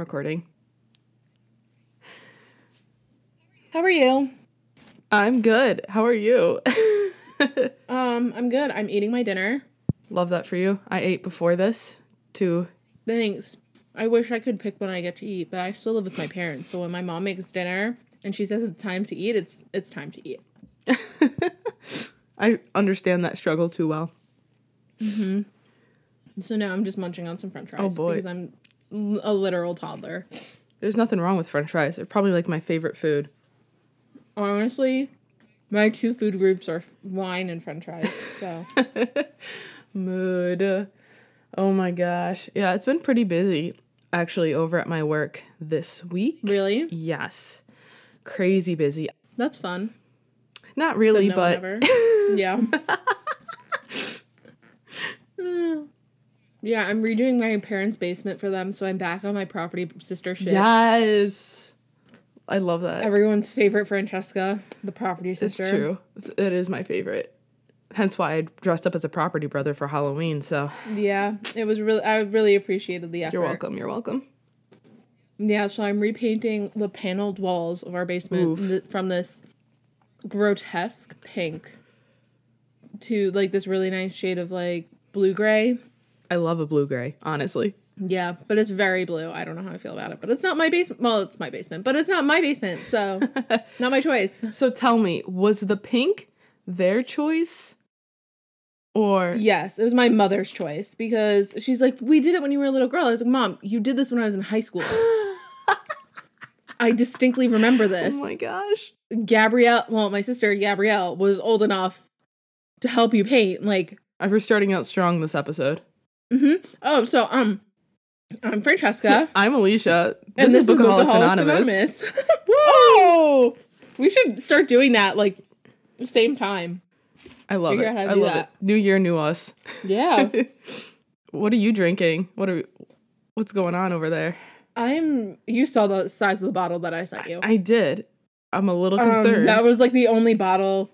recording. How are you? I'm good. How are you? Um, I'm good. I'm eating my dinner. Love that for you. I ate before this to Thanks. I wish I could pick when I get to eat, but I still live with my parents. So when my mom makes dinner and she says it's time to eat, it's it's time to eat. I understand that struggle too well. Mhm. So now I'm just munching on some French fries Oh, boy. because I'm a literal toddler. There's nothing wrong with french fries. They're probably like my favorite food. Honestly, my two food groups are wine and French fries. So Mood. Oh my gosh. Yeah, it's been pretty busy actually over at my work this week. really, Yes. Crazy busy. that's fun. Not really, No but yeah. Mm. Yeah, I'm redoing my parents' basement for them, so I'm back on my property sister shit. yes. I love that. Everyone's favorite Francesca, the property sister. it's true. It's, it is my favorite. Hence why I dressed up as a property brother for Halloween. So Yeah, it was really. I really appreciated the effort. you're welcome. You're welcome. Yeah, so I'm repainting the paneled walls of our basement th- from this grotesque pink to like this really nice shade of like blue gray. I love a blue gray, honestly. Yeah, but it's very blue. I don't know how I feel about it, but it's not my basement. Well, it's my basement, but it's not my basement, so not my choice. So tell me, was the pink their choice? Or Yes, it was my mother's choice because she's like, "We did it when you were a little girl." I was like, "Mom, you did this when I was in high school." I distinctly remember oh this. Oh my gosh. Gabrielle, well, my sister Gabrielle was old enough to help you paint. Like, I We're starting out strong this episode. Oh, so um, I'm Francesca, I'm Alicia. This, and is this is Bookaholics Bookaholics Anonymous. Anonymous. Whoa! We should start doing that like the same time. I love Figure it. out how to I do love that. it. New year, new us. Yeah, What are you drinking? What are what's going on over there? I'm. You saw the size of the bottle that I sent you. I did. I'm a little Um, concerned. that was like the only bottle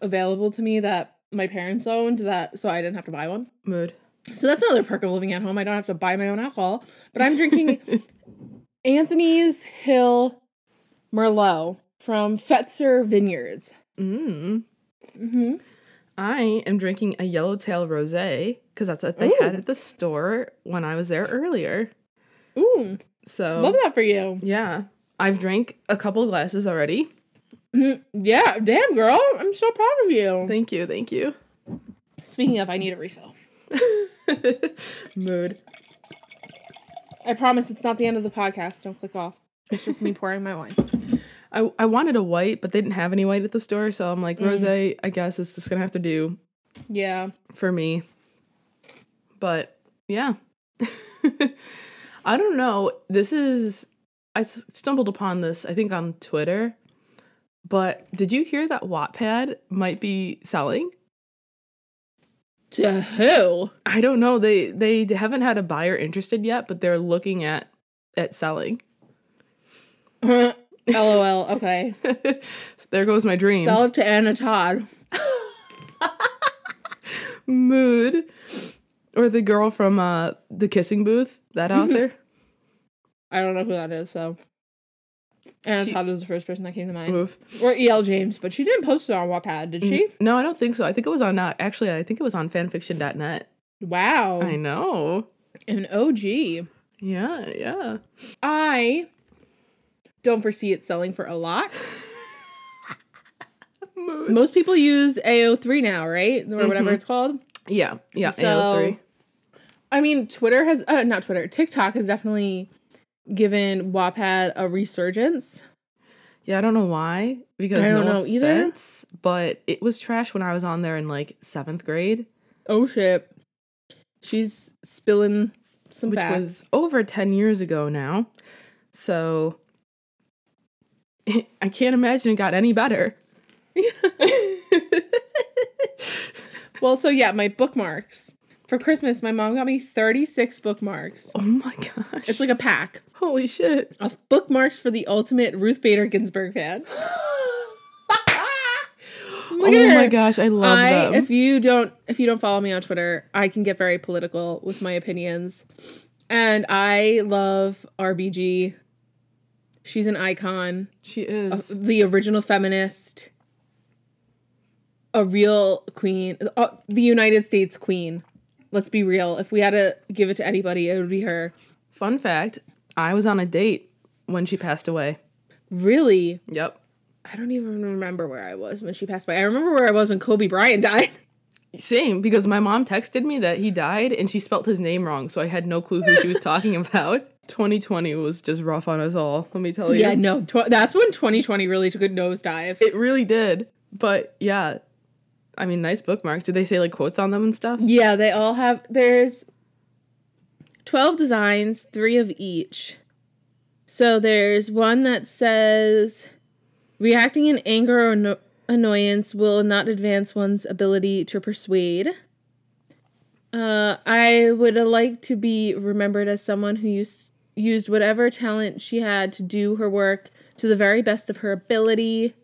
available to me that my parents owned. That so I didn't have to buy one. Mood. So that's another perk of living at home. I don't have to buy my own alcohol. But I'm drinking Anthony's Hill Merlot from Fetzer Vineyards. Mm. Mm-hmm. I am drinking a yellowtail rosé because that's what they Ooh. had at the store when I was there earlier. Ooh, So love that for you. yeah, I've drank a couple glasses already. Mhm. Yeah, damn girl, I'm so proud of you. Thank you, thank you. Speaking of, I need a refill. Mood. I promise it's not the end of the podcast. Don't click off. It's just me pouring my wine. I, I wanted a white, but they didn't have any white at the store, so I'm like, Mm. rosé, I guess it's just gonna have to do Yeah. for me. But yeah. I don't know. This is I s- stumbled upon this I think on Twitter. But did you hear that Wattpad might be selling? To who? I don't know. They they haven't had a buyer interested yet, but they're looking at at selling. LOL. Okay. there goes my dreams. Sell it to Anna Todd. Mood. Or the girl from uh the kissing booth, that author. I don't know who that is, so. Anna She- Todd was the first person that came to mind. Oof. Or E.L. James, but she didn't post it on Wattpad, did she? No, I don't think so. I think it was on uh, actually I think it was on fanfiction.net. Wow. I know. An OG. Yeah, yeah. I don't foresee it selling for a lot. Most people use AO3 now, right? Or whatever Mhm. it's called. Yeah, yeah, So- AO3. I mean, Twitter has, uh, not Twitter, TikTok has definitely given Wattpad a resurgence. Yeah, I don't know why. Because I don't no know either. But it was trash when I was on there in like seventh grade, Oh shit. She's spilling some which facts. was over 10 years ago now. So I can't imagine it got any better. Well, so yeah, my bookmarks. For Christmas, my mom got me 36 bookmarks. Oh my gosh. It's like a pack holy shit. of bookmarks for the ultimate Ruth Bader Ginsburg fan. Look oh my gosh, I love I them. if you don't if you don't follow me on Twitter, I can get very political with my opinions. And I love RBG. She's an icon, She is. the original feminist, a real queen, uh, the United States queen. Let's be real. If we had to give it to anybody, it would be her. Fun fact I was on a date when she passed away. Really? Yep. I don't even remember where I was when she passed away. I remember where I was when Kobe Bryant died. Same, because my mom texted me that he died and she spelt his name wrong, so I had no clue who she was talking about. 2020 was just rough on us all, let me tell you. Yeah, no, tw- that's when 2020 really took a nosedive. It really did. But yeah, I mean, nice bookmarks. Do they say like quotes on them and stuff? Yeah, they all have. There's 12 designs, three of each. So there's one that says reacting in anger or no- annoyance will not advance one's ability to persuade. Uh, I would like to be remembered as someone who used used whatever talent she had to do her work to the very best of her ability.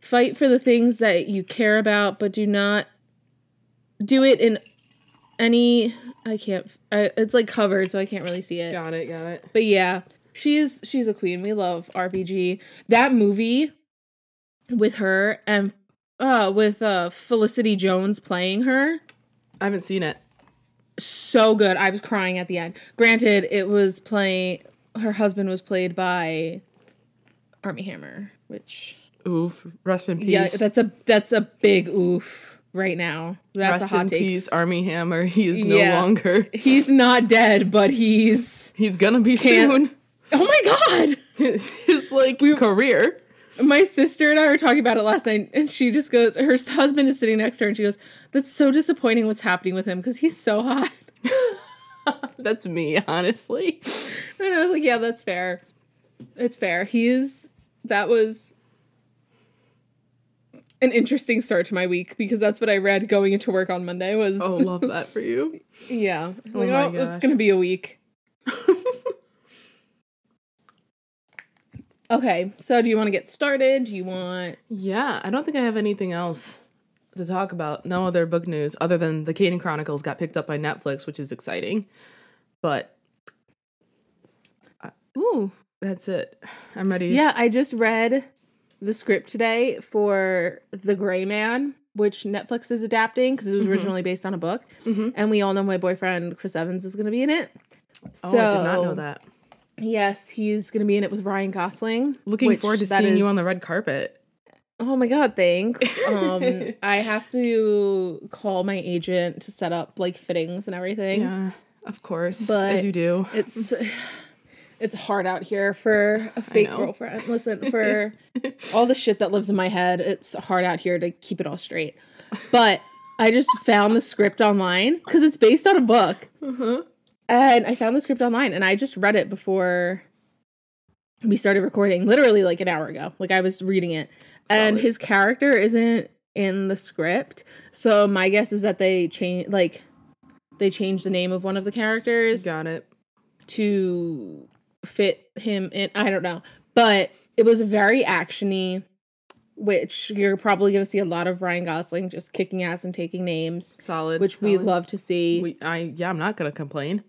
Fight for the things that you care about, but do not do it in any i can't I, it's like covered so i can't really see it Got it, got it. but yeah she's she's a queen we love RBG. that movie with her and uh with uh felicity jones playing her I haven't seen it. so good i was crying at the end granted it was playing her husband was played by Armie Hammer which Oof. Rest in peace. yeah that's a that's a big oof right now that's Rest a hot in take peace, Armie Hammer. He is no Yeah. longer. he's not dead but he's He's gonna be soon. oh my god His like we, career. My sister and I were talking about it last night, and she just goes, her husband is sitting next to her, and she goes, That's so disappointing what's happening with him because he's so hot. That's me, honestly. And I was like, Yeah, that's fair. It's fair. He's, that was an interesting start to my week because that's what I read going into work on Monday was, Oh, love that for you. yeah. I Oh like, my oh, it's going to be a week. okay, so do you want to get started? Do you want, Yeah, I don't think I have anything else to talk about. No other book news other than the Caden Chronicles got picked up by Netflix, which is exciting. But ooh, that's it. I'm ready. Yeah, I just read the script today for The Gray Man, which Netflix is adapting because it was originally based on a book. Mhm. And we all know my boyfriend Chris Evans is going to be in it. Oh, So, I did not know that. Yes, he's going to be in it with Ryan Gosling. Looking forward to seeing you on the red carpet. Oh my god, thanks. Um, I have to call my agent to set up like fittings and everything. Yeah, of course, But as you do. It's it's hard out here for a fake girlfriend. Listen, for all the shit that lives in my head, it's hard out here to keep it all straight. But I just found the script online because it's based on a book. Uh-huh. And I found the script online and I just read it before we started recording, literally like an hour ago. Like I was reading it. And his character isn't in the script. So my guess is that they change like they changed the name of one of the characters Got it. to fit him in. I don't know. But it was very actiony, which you're probably gonna see a lot of Ryan Gosling just kicking ass and taking names, Solid. which we love to see. We, I yeah, I'm not gonna complain.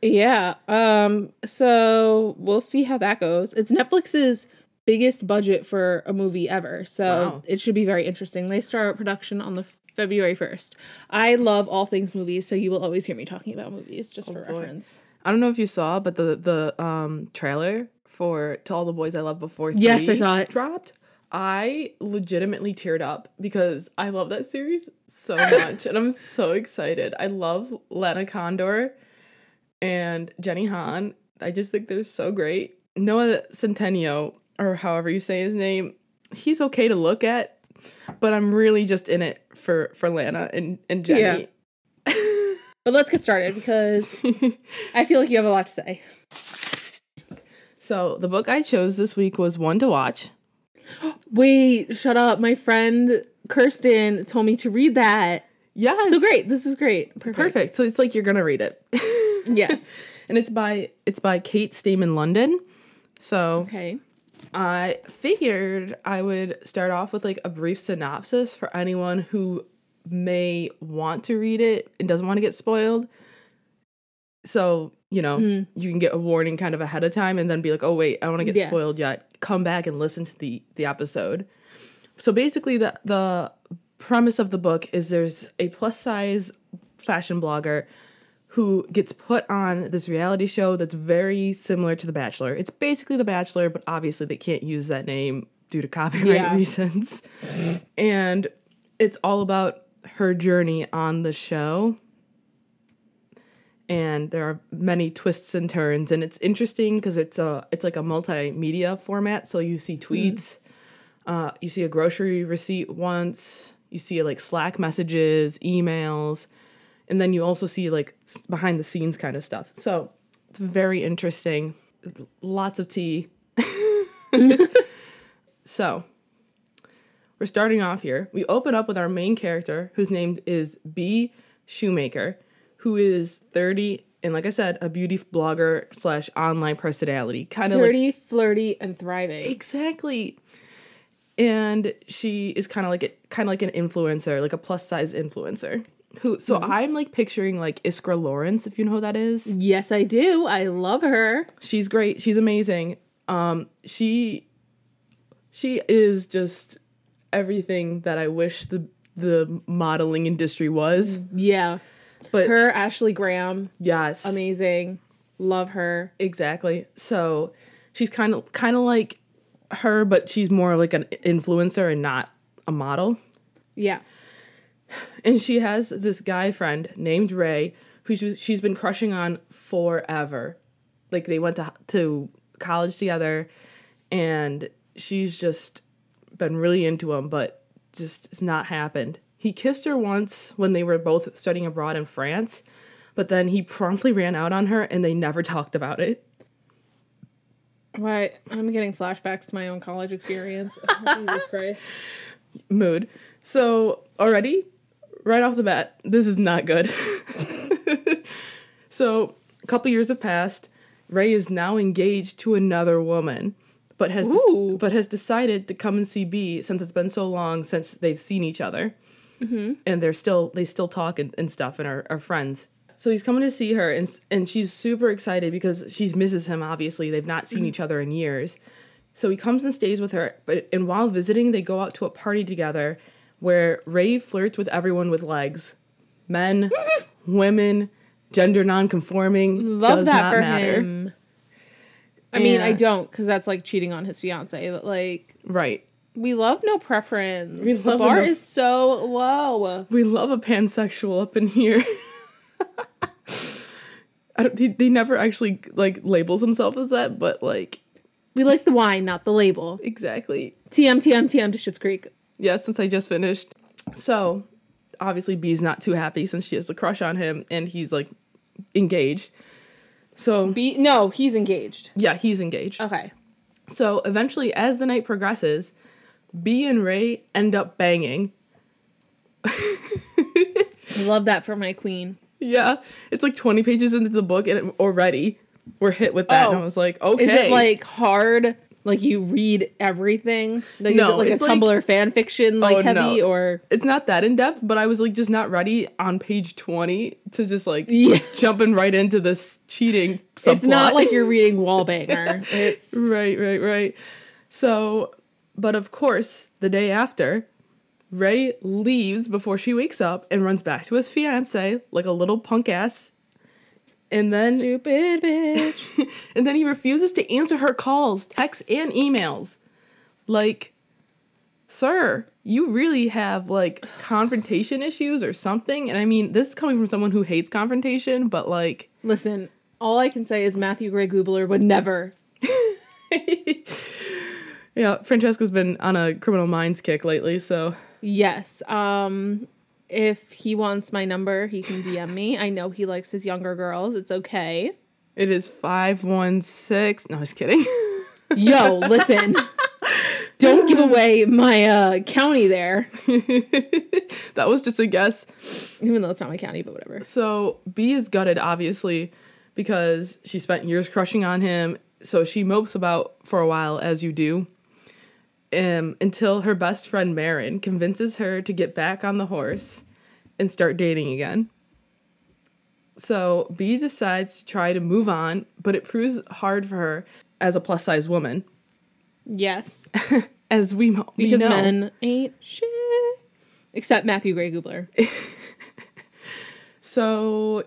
Yeah. Um so we'll see how that goes. It's Netflix's biggest budget for a movie ever. So Wow. it should be very interesting. They start production on the February 1st. I love all things movies, so you will always hear me talking about movies just for Oh, boy. reference. I don't know if you saw, but the the um trailer for "To All the Boys I Loved Before" Yes, I saw it. dropped. I legitimately teared up because I love that series so much, and I'm so excited. I love Lana Condor and Jenny Han. I just think they're so great. Noah Centineo, or however you say his name, he's okay to look at, but I'm really just in it for for Lana and and Jenny. But let's get started because I feel like you have a lot to say. So the book I chose this week was One to Watch. Wait, shut up. My friend Kirsten told me to read that. Yes. So great. This is great. Perfect. Perfect. So it's like you're gonna read it. Yes. and it's by it's by Kate Stayman-London. So Okay. I figured I would start off with like a brief synopsis for anyone who may want to read it and doesn't want to get spoiled. So you know, hmm. you can get a warning kind of ahead of time and then be like, oh wait, I don't want to get Yes. spoiled yet. Come back and listen to the the episode. So basically the the premise of the book is there's a plus size fashion blogger who gets put on this reality show that's very similar to The Bachelor. It's basically The Bachelor, but obviously they can't use that name due to copyright Yeah. reasons. and it's all about her journey on the show. And there are many twists and turns, and it's interesting because it's a it's like a multimedia format. So you see tweets, uh, you see a grocery receipt once, you see like Slack messages, emails, and then you also see like behind the scenes kind of stuff. So it's very interesting. Lots of tea. so we're starting off here. We open up with our main character, whose name is Bea Schumacher, who is 30 and like I said, a beauty blogger slash online personality. Kind of like Flirty, flirty, and thriving. Exactly. And she is kind of like a, kind of like an influencer, like a plus size influencer. Who so I'm like picturing like Iskra Lawrence, if you know who that is. Yes, I do. I love her. She's great. She's amazing. Um she she is just everything that I wish the the modeling industry was. Yeah. But Her, Ashley Graham, yes. amazing. Love her. Exactly. So she's kind of kind of like her, but she's more like an influencer and not a model. Yeah. And she has this guy friend named Ray who she's, she's been crushing on forever. Like they went to to college together and she's just been really into him, but just it's not happened. He kissed her once when they were both studying abroad in France, but then he promptly ran out on her and they never talked about it. Why? I'm getting flashbacks to my own college experience. Jesus Christ. mood. So already, right off the bat, this is not good. so a couple years have passed. Ray is now engaged to another woman, but has Ooh. but has decided to come and see Bea since it's been so long since they've seen each other, mm-hmm. and they're still they still talk and, and stuff and are, are friends. So he's coming to see her, and and she's super excited because she misses him. Obviously, they've not seen mm-hmm. each other in years. So he comes and stays with her, but and while visiting, they go out to a party together where Ray flirts with everyone with legs. Men, women, gender non-conforming. Love does that not for matter. him. I mean, I don't because that's like cheating on his fiance, but like Right. we love no preference. We the love bar no- is so low. We love a pansexual up in here. I don't, they, they never actually like labels himself as that, but like We like the wine, not the label. exactly. TM TM TM to Schitt's Creek. Yeah, since I just finished. So obviously Bea's not too happy since she has a crush on him and he's like engaged. So Bea no, he's engaged. yeah, he's engaged. Okay. So eventually, as the night progresses, Bea and Ray end up banging. Love that for my queen. Yeah, it's like 20 pages into the book and already we're hit with that. and Oh. I was like, okay. Is it like hard? Like you read everything? Like, No, it like a it's like- Tumblr fan fiction like Oh, heavy no. or it's not that in depth, but I was like just not ready on page 20 to just like Yeah. jumping right into this cheating subplot. it's not like you're reading Wallbanger. It's Right, right, right. So, but of course, the day after, Ray leaves before she wakes up and runs back to his fiance like a little punk ass. And then stupid bitch. and then he refuses to answer her calls, texts, and emails. Like, sir, you really have like confrontation issues or something. And I mean, this is coming from someone who hates confrontation, but like Listen, all I can say is Matthew Gray Gubler would never. yeah, Francesca's been on a criminal minds kick lately, so Yes. Um if he wants my number, he can DM me. I know he likes his younger girls. It's okay. It is 516. No, I was kidding. Yo, listen. Don't give away my uh county there. that was just a guess. Even though it's not my county, but whatever. So Bea is gutted, obviously, because she spent years crushing on him. So she mopes about for a while, as you do, um, until her best friend Marin convinces her to get back on the horse and start dating again. So Bea decides to try to move on, but it proves hard for her as a plus size woman, Yes. as we, mo- we Because know. men ain't shit. Except Matthew Gray Gubler. So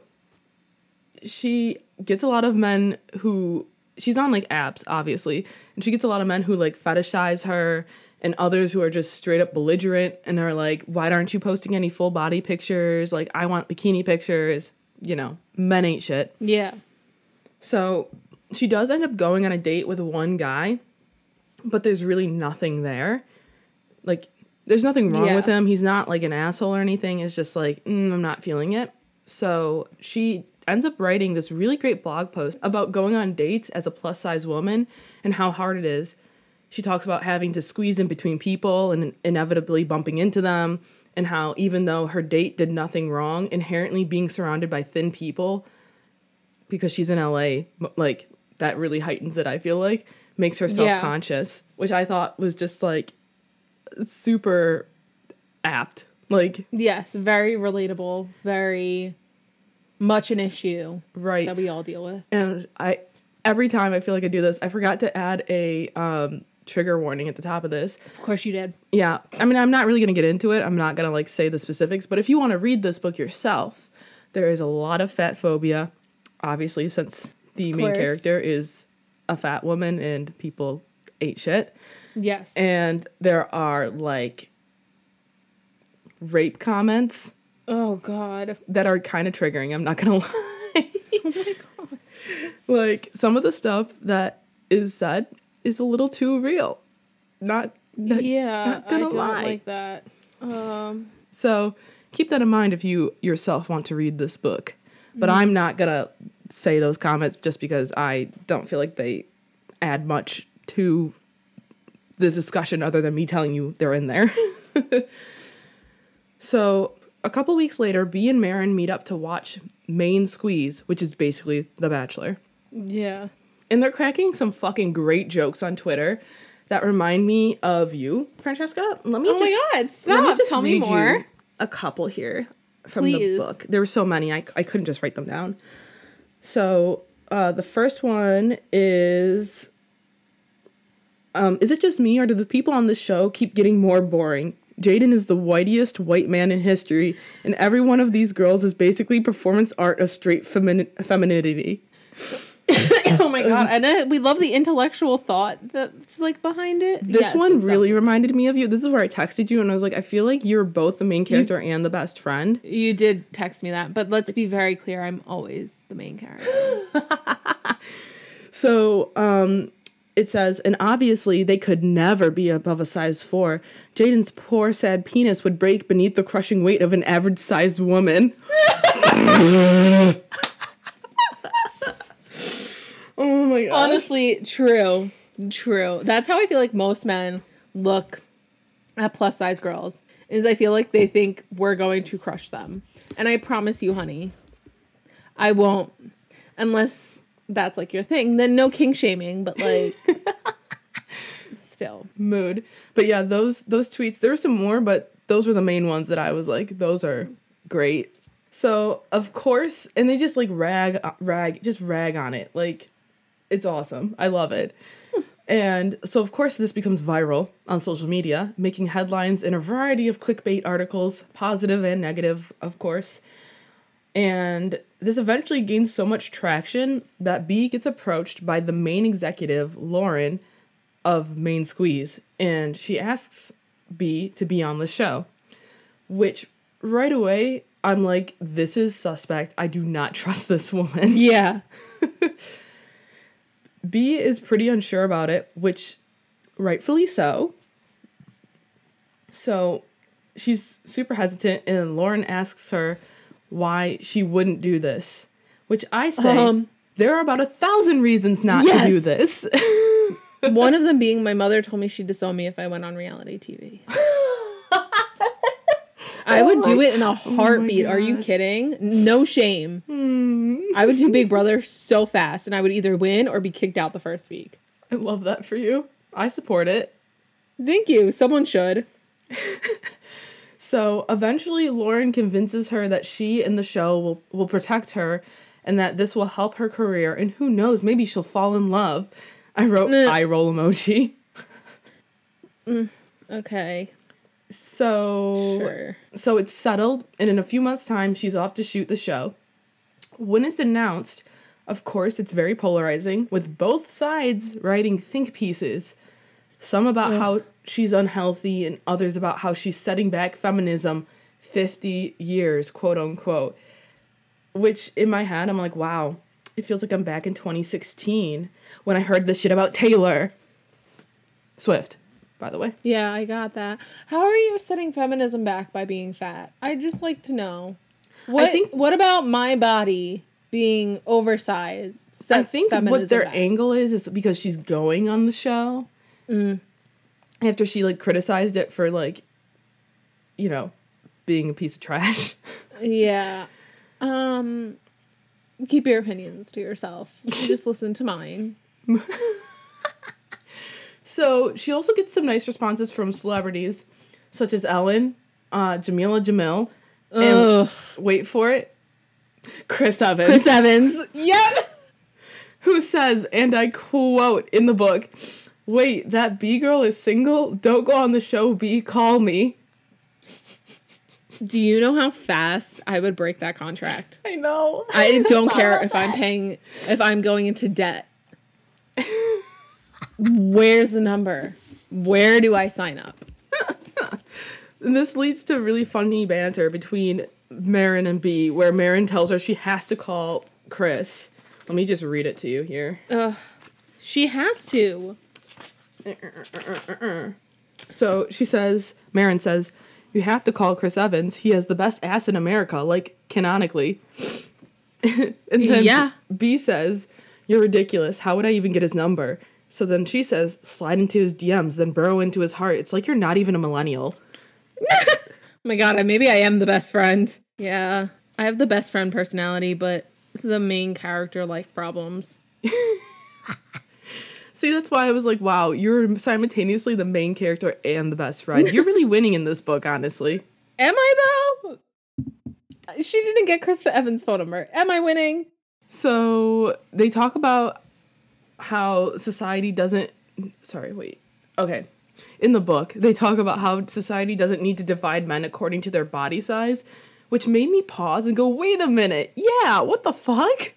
she gets a lot of men who she's on like apps, obviously, and she gets a lot of men who like fetishize her and others who are just straight up belligerent and are like, why aren't you posting any full body pictures? Like, I want bikini pictures. You know, men ain't shit. Yeah. So she does end up going on a date with one guy, but there's really nothing there. Like, there's nothing wrong Yeah. with him. He's not like an asshole or anything. It's just like, mm, I'm not feeling it. So she ends up writing this really great blog post about going on dates as a plus size woman and how hard it is. She talks about having to squeeze in between people and inevitably bumping into them, and how even though her date did nothing wrong, inherently being surrounded by thin people because she's in LA, like that really heightens it, I feel like, makes her self conscious, which I thought was just like super apt. Like, Yes. Very relatable. Very much an issue right. that we all deal with. and I, every time I feel like I do this, I forgot to add a um, trigger warning at the top of this. Of course you did. Yeah, I mean, I'm not really gonna get into it. I'm not gonna like say the specifics, but if you want to read this book yourself, there is a lot of fat phobia, obviously, since the main course. character is a fat woman and people ate shit. Yes. And there are like rape comments oh God. that are kind of triggering. I'm not gonna lie. Oh my God. like some of the stuff that is said is a little too real. Not, not Yeah. not gonna I don't lie. like that. Um. So keep that in mind if you yourself want to read this book. But Mm-hmm. I'm not gonna say those comments just because I don't feel like they add much to the discussion other than me telling you they're in there. so a couple weeks later, Bea and Marin meet up to watch Main Squeeze, which is basically The Bachelor. Yeah. And they're cracking some fucking great jokes on Twitter that remind me of you, Francesca. Let me Oh my just God. let me Stop. just Tell me more. a couple here from Please. the book. There were so many, I, I couldn't just write them down. So uh, the first one is um, Is it just me, or do the people on this show keep getting more boring? Jaden is the whitest white man in history, and every one of these girls is basically performance art of straight femini- femininity. oh my God. And uh, we love the intellectual thought that's like behind it. This Yes, one really reminded me of you. This is where I texted you and I was like, I feel like you're both the main character and the best friend. You did text me that, but let's be very clear. I'm always the main character. So, um, it says, and obviously they could never be above a size four. Jaden's poor, sad penis would break beneath the crushing weight of an average sized woman. oh my god. Honestly, true. True. That's how I feel like most men look at plus size girls. Is I feel like they think we're going to crush them. And I promise you, honey, I won't unless that's like your thing. Then no king shaming, but like still. mood. But yeah, those those tweets, there were some more, but those were the main ones that I was like, those are great. So of course, and they just like rag uh, rag just rag on it. Like it's awesome. I love it. Hmm. And so of course this becomes viral on social media, making headlines in a variety of clickbait articles, positive and negative, of course. And this eventually gains so much traction that Bea gets approached by the main executive, Lauren, of Main Squeeze, and she asks Bea to be on the show. Which right away, I'm like, this is suspect. I do not trust this woman. Yeah. Bea is pretty unsure about it, which rightfully so. So she's super hesitant, and Lauren asks her why she wouldn't do this. Which I say, Um, there are about a thousand reasons not to do this. One of them being my mother told me she'd disown me if I went on reality TV. I would do it in a heartbeat. Are you kidding? No shame. I would do Big Brother so fast and I would either win or be kicked out the first week. I love that for you. I support it. Thank you. Someone should. So eventually, Lauren convinces her that she and the show will, will protect her and that this will help her career. And who knows, maybe she'll fall in love. I wrote Nah. eye roll emoji. Mm, okay. So Sure. so it's settled, and in a few months' time, she's off to shoot the show. When it's announced, of course, it's very polarizing, with both sides writing think pieces. Some about how she's unhealthy, and others about how she's setting back feminism 50 years, quote unquote. Which in my head, I'm like, wow, it feels like I'm back in 2016 when I heard this shit about Taylor Swift, by the way. Yeah, I got that. How are you setting feminism back by being fat? I'd just like to know. What think- what about my body being oversized? I think what their back? angle is is because she's going on the show. After she like criticized it for like, you know, being a piece of trash. Yeah. Um keep your opinions to yourself. just listen to mine. so she also gets some nice responses from celebrities, such as Ellen, uh, Jamila Jamil, and wait for it, Chris Evans, Chris Evans. Yep. who says, and I quote in the book, "Wait, that Bea girl is single. Don't go on the show. Bea, call me." Do you know how fast I would break that contract? I know. I don't care if I'm paying if I'm going into debt. Where's the number? Where do I sign up? And this leads to really funny banter between Marin and Bea, where Marin tells her she has to call Chris. Let me just read it to you here. Ugh. She has to. So she says, Marin says, You have to call Chris Evans. He has the best ass in America, like canonically. and then Yeah. Bea says, You're ridiculous. How would I even get his number? So then she says, Slide into his DMs, then burrow into his heart. It's like you're not even a millennial. Oh my god, maybe I am the best friend. Yeah. I have the best friend personality, but the main character life problems. See, that's why I was like, wow, you're simultaneously the main character and the best friend. You're really winning in this book, honestly. Am I though? She didn't get Chris Evans' phone number. Am I winning? So they talk about how society doesn't. Sorry, wait. Okay. In the book, they talk about how society doesn't need to divide men according to their body size, which made me pause and go, wait a minute. Yeah, what the fuck?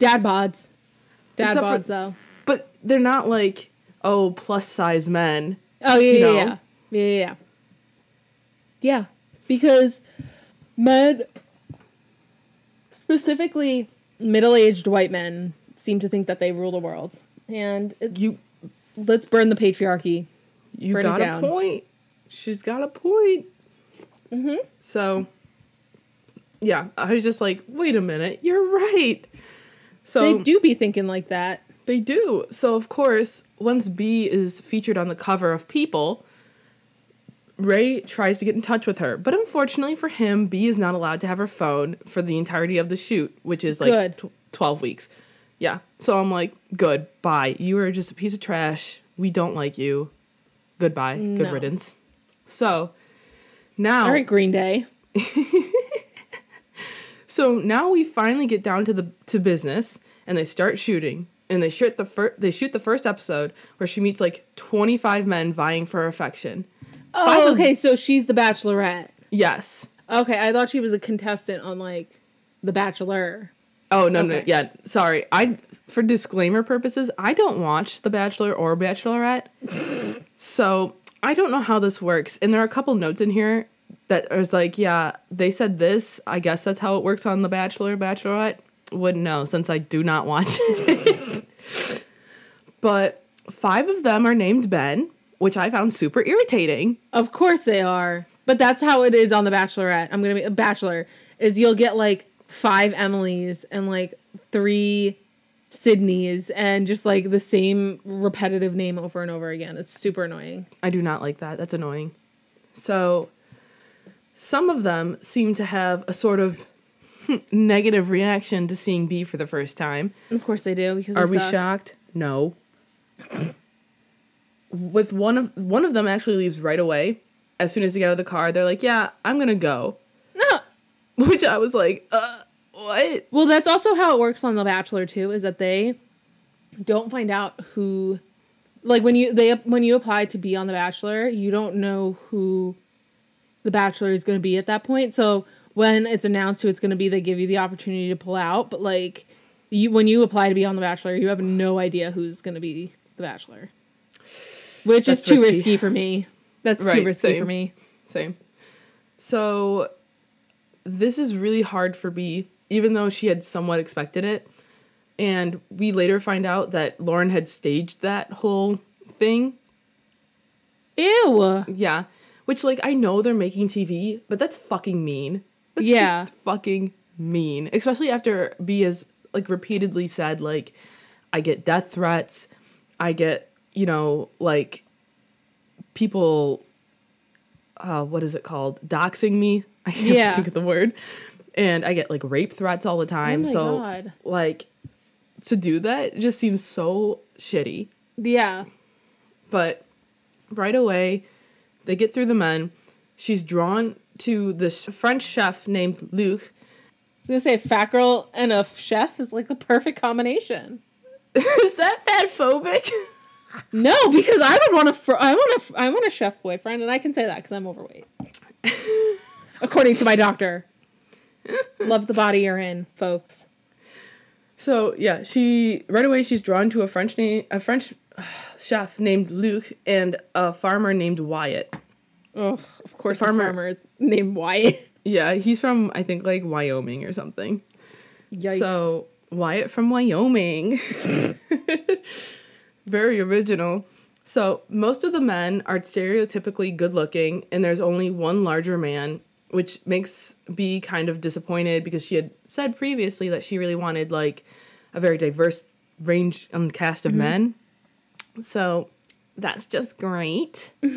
Dad bods. Dad Except for- bods though. But they're not like, oh, plus size men. Oh yeah, yeah, yeah, yeah, yeah, yeah. Because men, specifically middle-aged white men, seem to think that they rule the world, and it's, You let's burn the patriarchy. You Burn got a point. She's got a point. Mm-hmm. So, yeah, I was just like, wait a minute, you're right. So They do be thinking like that. They do. So of course, once Bea is featured on the cover of People, Ray tries to get in touch with her, but unfortunately for him, Bea is not allowed to have her phone for the entirety of the shoot, which is like Good. tw- 12 weeks. Yeah. So I'm like, good, bye. You are just a piece of trash. We don't like you. Goodbye. Good riddance. So now All right, Green Day. So now we finally get down to the to business, and they start shooting, and they shoot the first they shoot the first episode where she meets like twenty five men vying for her affection. Oh, five Oh, of- okay, so she's the Bachelorette. Yes. Okay, I thought she was a contestant on like The Bachelor. Oh no no Okay. yeah sorry I for disclaimer purposes I don't watch The Bachelor or Bachelorette, so I don't know how this works. And there are a couple notes in here that is like yeah they said this I guess that's how it works on The Bachelor Bachelorette. Wouldn't know since I do not watch it. but five of them are named Ben, which I found super irritating. Of course they are. But that's how it is on The Bachelorette. I'm gonna be a bachelor. Is you'll get like five Emilys and like three Sydneys and just like the same repetitive name over and over again. It's super annoying. I do not like that. That's annoying. So, some of them seem to have a sort of negative reaction to seeing Bea for the first time. Of course they do because Are they we suck. shocked? No. With one of one of them actually leaves right away, as soon as they get out of the car, they're like, "Yeah, I'm gonna go," No. which I was like, "Uh, what?" Well, that's also how it works on The Bachelor too. Is that they don't find out who, like when you they when you apply to be on The Bachelor, you don't know who the Bachelor is going to be at that point. So when it's announced who it's going to be, they give you the opportunity to pull out. But like you, when you apply to be on The Bachelor, you have no idea who's going to be the Bachelor, which That's is too risky. risky for me. That's too risky same. for me. Same. So this is really hard for Bea, even though she had somewhat expected it. And we later find out that Lauren had staged that whole thing. Ew. Yeah. Which, like, I know they're making TV, but that's fucking mean. That's Yeah. just fucking mean. Especially after Bea has, like, repeatedly said, like, I get death threats. I get, you know, like, people, uh, what is it called? Doxing me. I can't Yeah. think of the word. And I get, like, rape threats all the time. Oh my so, God. like, to do that just seems so shitty. Yeah. But right away, they get through the men. She's drawn to this French chef named Luc. I was gonna say fat girl and a chef is like the perfect combination. Is that fat phobic? No, because I would want a fr- I want a I want a chef boyfriend, and I can say that because I'm overweight, according to my doctor. Love the body you're in, folks. so yeah, she right away she's drawn to a French name, a French uh, chef named Luc and a farmer named Wyatt. Oh, of course, The the farmer- farmer is named Wyatt. Yeah, he's from I think like Wyoming or something. Yikes. So Wyatt from Wyoming. Very original. So most of the men are stereotypically good looking, and there's only one larger man, which makes Bea kind of disappointed because she had said previously that she really wanted like a very diverse range and cast of mm-hmm. men. So that's just great.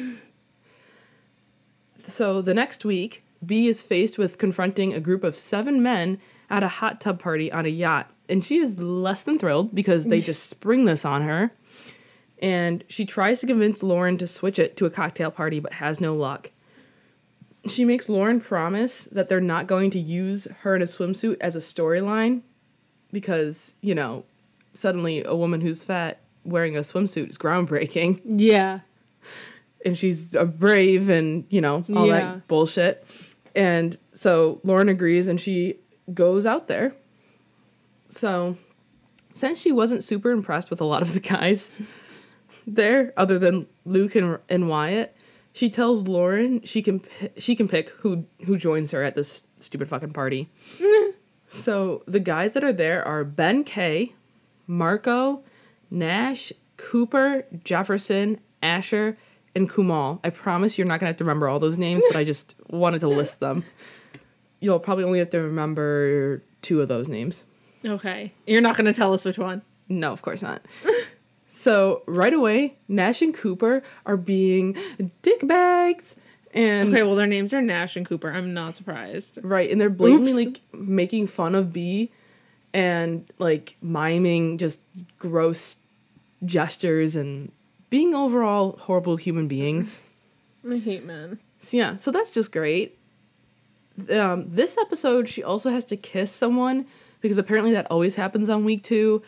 so the next week, B is faced with confronting a group of seven men at a hot tub party on a yacht. And she is less than thrilled because they just spring this on her. And she tries to convince Lauren to switch it to a cocktail party, but has no luck. She makes Lauren promise that they're not going to use her in a swimsuit as a storyline because, you know, suddenly a woman who's fat wearing a swimsuit is groundbreaking yeah, and she's a brave and you know all Yeah. that bullshit and so lauren agrees and she goes out there so since she wasn't super impressed with a lot of the guys there other than Luc and, and wyatt she tells lauren she can she can pick who who joins her at this stupid fucking party so the guys that are there are ben k marco Nash, Cooper, Jefferson, Asher, and Kumal. I promise you're not gonna have to remember all those names, but I just wanted to list them. You'll probably only have to remember two of those names. Okay. You're not gonna tell us which one. No, of course not. so right away, Nash and Cooper are being dick bags, and Okay, well their names are Nash and Cooper. I'm not surprised. right, and they're blatantly Oops. like making fun of Bea, and like miming just gross gestures and being overall horrible human beings. I hate men. So yeah, so that's just great. Um, this episode, she also has to kiss someone because apparently that always happens on week two.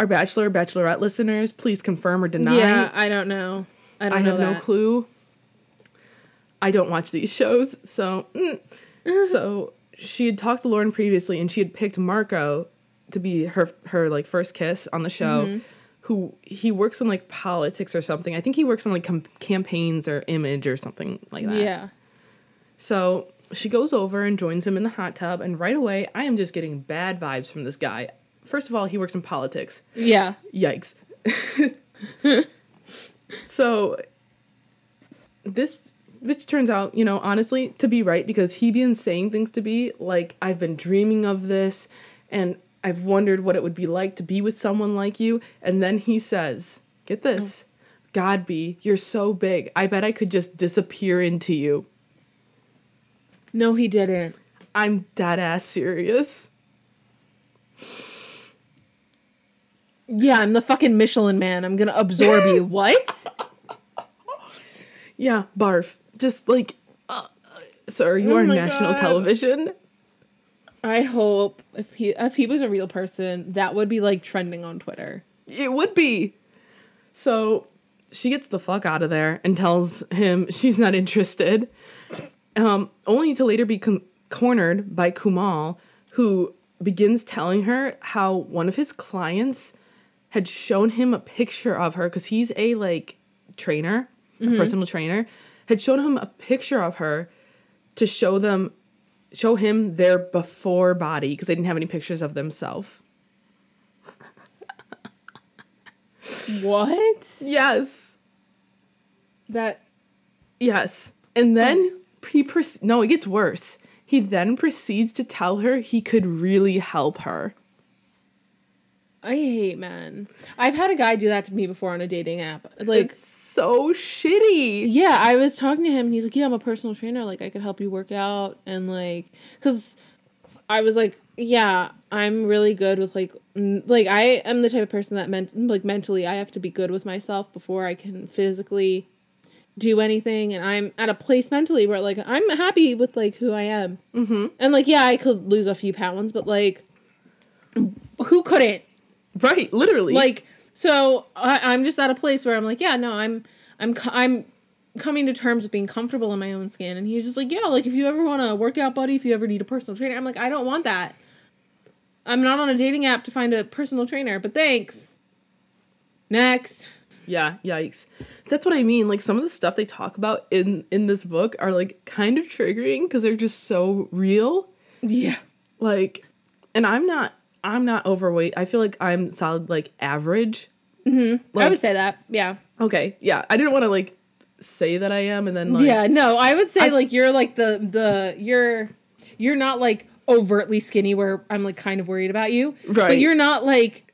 Our bachelor, bachelorette listeners, please confirm or deny. Yeah, I don't know. I don't I know have no clue. I don't watch these shows, so mm. so she had talked to Lauren previously, and she had picked Marco to be her her like first kiss on the show. Mm-hmm. Who he works in like politics or something. I think he works on like com- campaigns or image or something like that. Yeah. So she goes over and joins him in the hot tub, and right away, I am just getting bad vibes from this guy. First of all, he works in politics. Yeah. Yikes. so this which turns out, you know, honestly, to be right because he been saying things to be like I've been dreaming of this and I've wondered what it would be like to be with someone like you and then he says, "Get this. Oh. God be, you're so big. I bet I could just disappear into you." No, he didn't. I'm dead ass serious. Yeah, I'm the fucking Michelin man. I'm gonna absorb you. What? Yeah, barf. Just like, uh, sir, you Oh are national God. television. I hope if he if he was a real person, that would be like trending on Twitter. It would be. So she gets the fuck out of there and tells him she's not interested. Um, only to later be con- cornered by Kumal, who begins telling her how one of his clients had shown him a picture of her because he's a like trainer, a personal trainer, had shown him a picture of her to show them show him their before body because they didn't have any pictures of themselves. What? Yes. That Yes. And then he proce- no, it gets worse. He then proceeds to tell her he could really help her. I hate men. I've had a guy do that to me before on a dating app. Like It's so shitty. Yeah, I was talking to him and he's like, "Yeah, I'm a personal trainer. Like, I could help you work out." And like, cuz I was like, "Yeah, I'm really good with like n- like I am the type of person that meant like mentally I have to be good with myself before I can physically do anything and I'm at a place mentally where like I'm happy with like who I am. Mm-hmm. And like, yeah, I could lose a few pounds, but like who couldn't? Right, literally. like so I, i'm just at a place where i'm like yeah no i'm i'm i'm coming to terms with being comfortable in my own skin and he's just like yeah like if you ever want a workout buddy if you ever need a personal trainer i'm like i don't want that i'm not on a dating app to find a personal trainer but thanks next yeah, yikes. That's what I mean. Like some of the stuff they talk about in in this book are like kind of triggering because they're just so real. yeah Like and I'm not I'm not overweight. I feel like I'm solid like average. Mm-hmm. i Like- would say that yeah Okay. Yeah. I didn't want to like say that I am and then like yeah no i would say I- like you're like the the you're you're not like overtly skinny where i'm like kind of worried about you but you're not like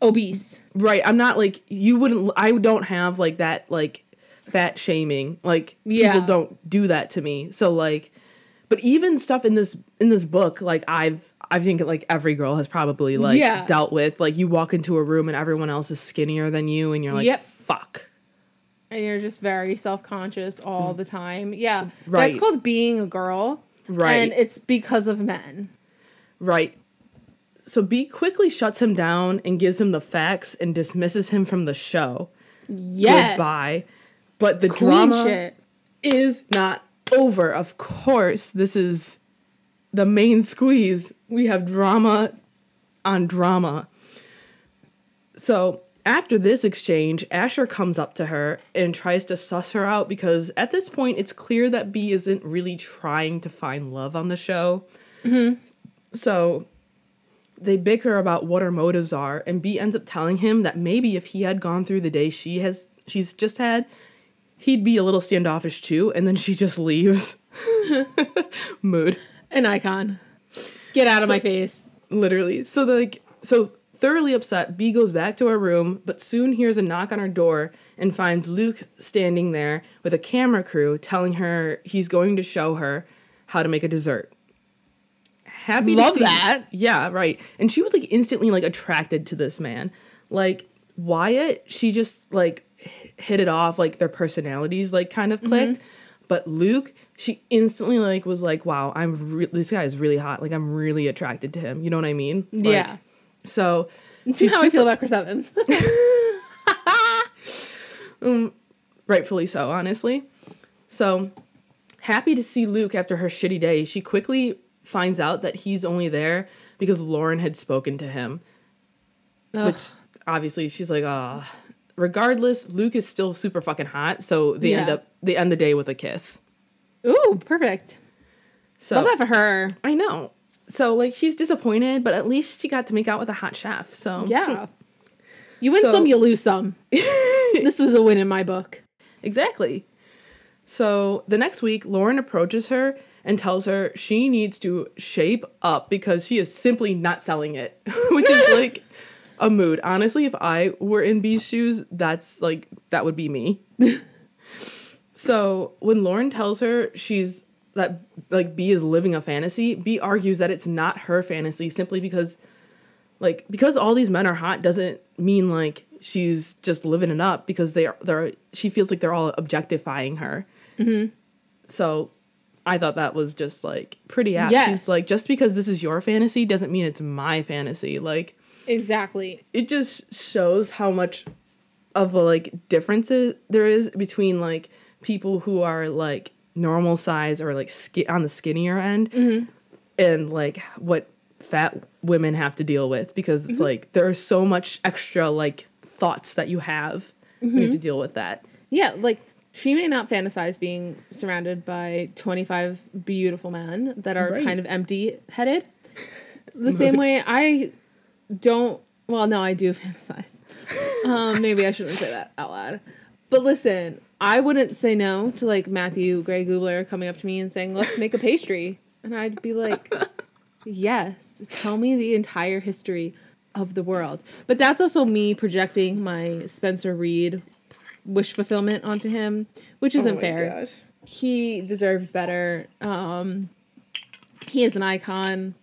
obese Right. I'm not like you wouldn't I don't have like that like fat shaming. Like Yeah. people don't do that to me. So like but even stuff in this in this book like I've I think like every girl has probably like Yeah. dealt with like you walk into a room and everyone else is skinnier than you and you're like Yep. fuck. and you're just very self-conscious all the time. Yeah. Right. That's called being a girl. Right. And it's because of men. Right. So Bea quickly shuts him down and gives him the facts and dismisses him from the show. Yes. Goodbye. But the Queen drama shit. is not over. Of course, this is the main squeeze. We have drama on drama. So after this exchange, Asher comes up to her and tries to suss her out because at this point it's clear that Bea isn't really trying to find love on the show. Mm-hmm. So they bicker about what her motives are, and Bea ends up telling him that maybe if he had gone through the day she has she's just had, he'd be a little standoffish too, and then she just leaves. Mood. An icon. Get out of So- my face. Literally. So like so thoroughly upset, Bea goes back to her room, but soon hears a knock on her door and finds Luke standing there with a camera crew telling her he's going to show her how to make a dessert. Happy Love to see, that. Yeah, right. And she was like instantly like attracted to this man. Like Wyatt, she just like hit it off like their personalities like kind of clicked. But Luc, she instantly like was like, "Wow, I'm re- this guy is really hot. Like I'm really attracted to him." You know what I mean? Like, yeah. So That's how I feel about Chris Evans. um, rightfully so, honestly. So happy to see Luc after her shitty day. She quickly finds out that he's only there because Lauren had spoken to him. Which obviously she's like, ah. Regardless, Luc is still super fucking hot, so they end up they end the day with a kiss. Ooh, perfect. So Love that for her. I know. So like she's disappointed, but at least she got to make out with a hot chef. So Yeah. You win So- some, you lose some. this was a win in my book. Exactly. So the next week, Lauren approaches her and tells her she needs to shape up because she is simply not selling it, which is like a mood. Honestly, if I were in Bea's shoes, that's like, that would be me. so when Lauren tells her she's that like Bea is living a fantasy, Bea argues that it's not her fantasy simply because like because all these men are hot doesn't mean like she's just living it up because they're they're she feels like they're all objectifying her. Mm-hmm. So I thought that was just like pretty apt. Yes. She's like, just because this is your fantasy doesn't mean it's my fantasy. Like Exactly. it just shows how much of a like differences there is between like people who are like normal size or like ski- on the skinnier end mm-hmm. and like what fat women have to deal with because it's mm-hmm. like there is so much extra like thoughts that you have when you mm-hmm. have to deal with that Yeah, like she may not fantasize being surrounded by 25 beautiful men that are Right. kind of empty headed. The same way I don't, well, no, I do fantasize. Um, maybe I shouldn't say that out loud. But listen, I wouldn't say no to like Matthew Gray Gubler coming up to me and saying, let's make a pastry. And I'd be like, yes, tell me the entire history of the world. But that's also me projecting my Spencer Reid wish fulfillment onto him, which Oh isn't fair. He deserves better. Um, he is an icon.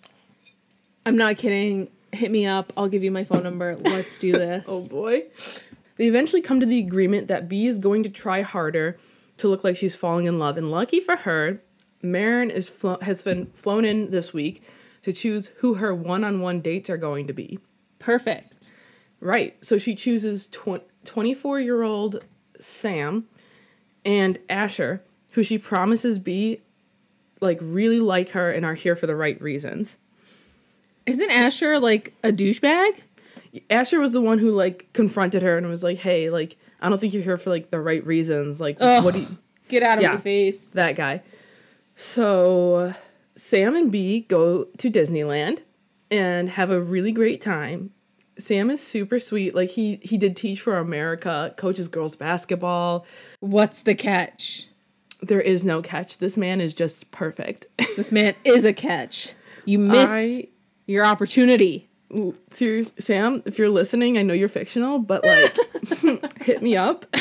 I'm not kidding. Hit me up. I'll give you my phone number. Let's do this. Oh boy. They eventually come to the agreement that Bea is going to try harder to look like she's falling in love. And lucky for her, Marin is flo- has been flown in this week to choose who her one-on-one dates are going to be. Perfect. Right. So she chooses 24 year old Sam and Asher, who she promises be like really like her and are here for the right reasons. Isn't Asher like a douchebag? Asher was the one who like confronted her and was like, "Hey, like I don't think you're here for like the right reasons. Like Ugh. what do you Get out of Yeah. my face. that guy?" So Sam and Bea go to Disneyland and have a really great time. Sam is super sweet. Like he he did Teach for America, coaches girls basketball. What's the catch? There is no catch. This man is just perfect. This man is a catch. You missed I your opportunity. Serious Sam, if you're listening, I know you're fictional, but like hit me up.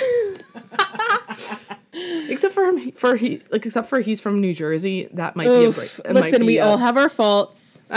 except for him for he like except for he's from New Jersey, that might be a Oof. break. Listen, we all have our faults.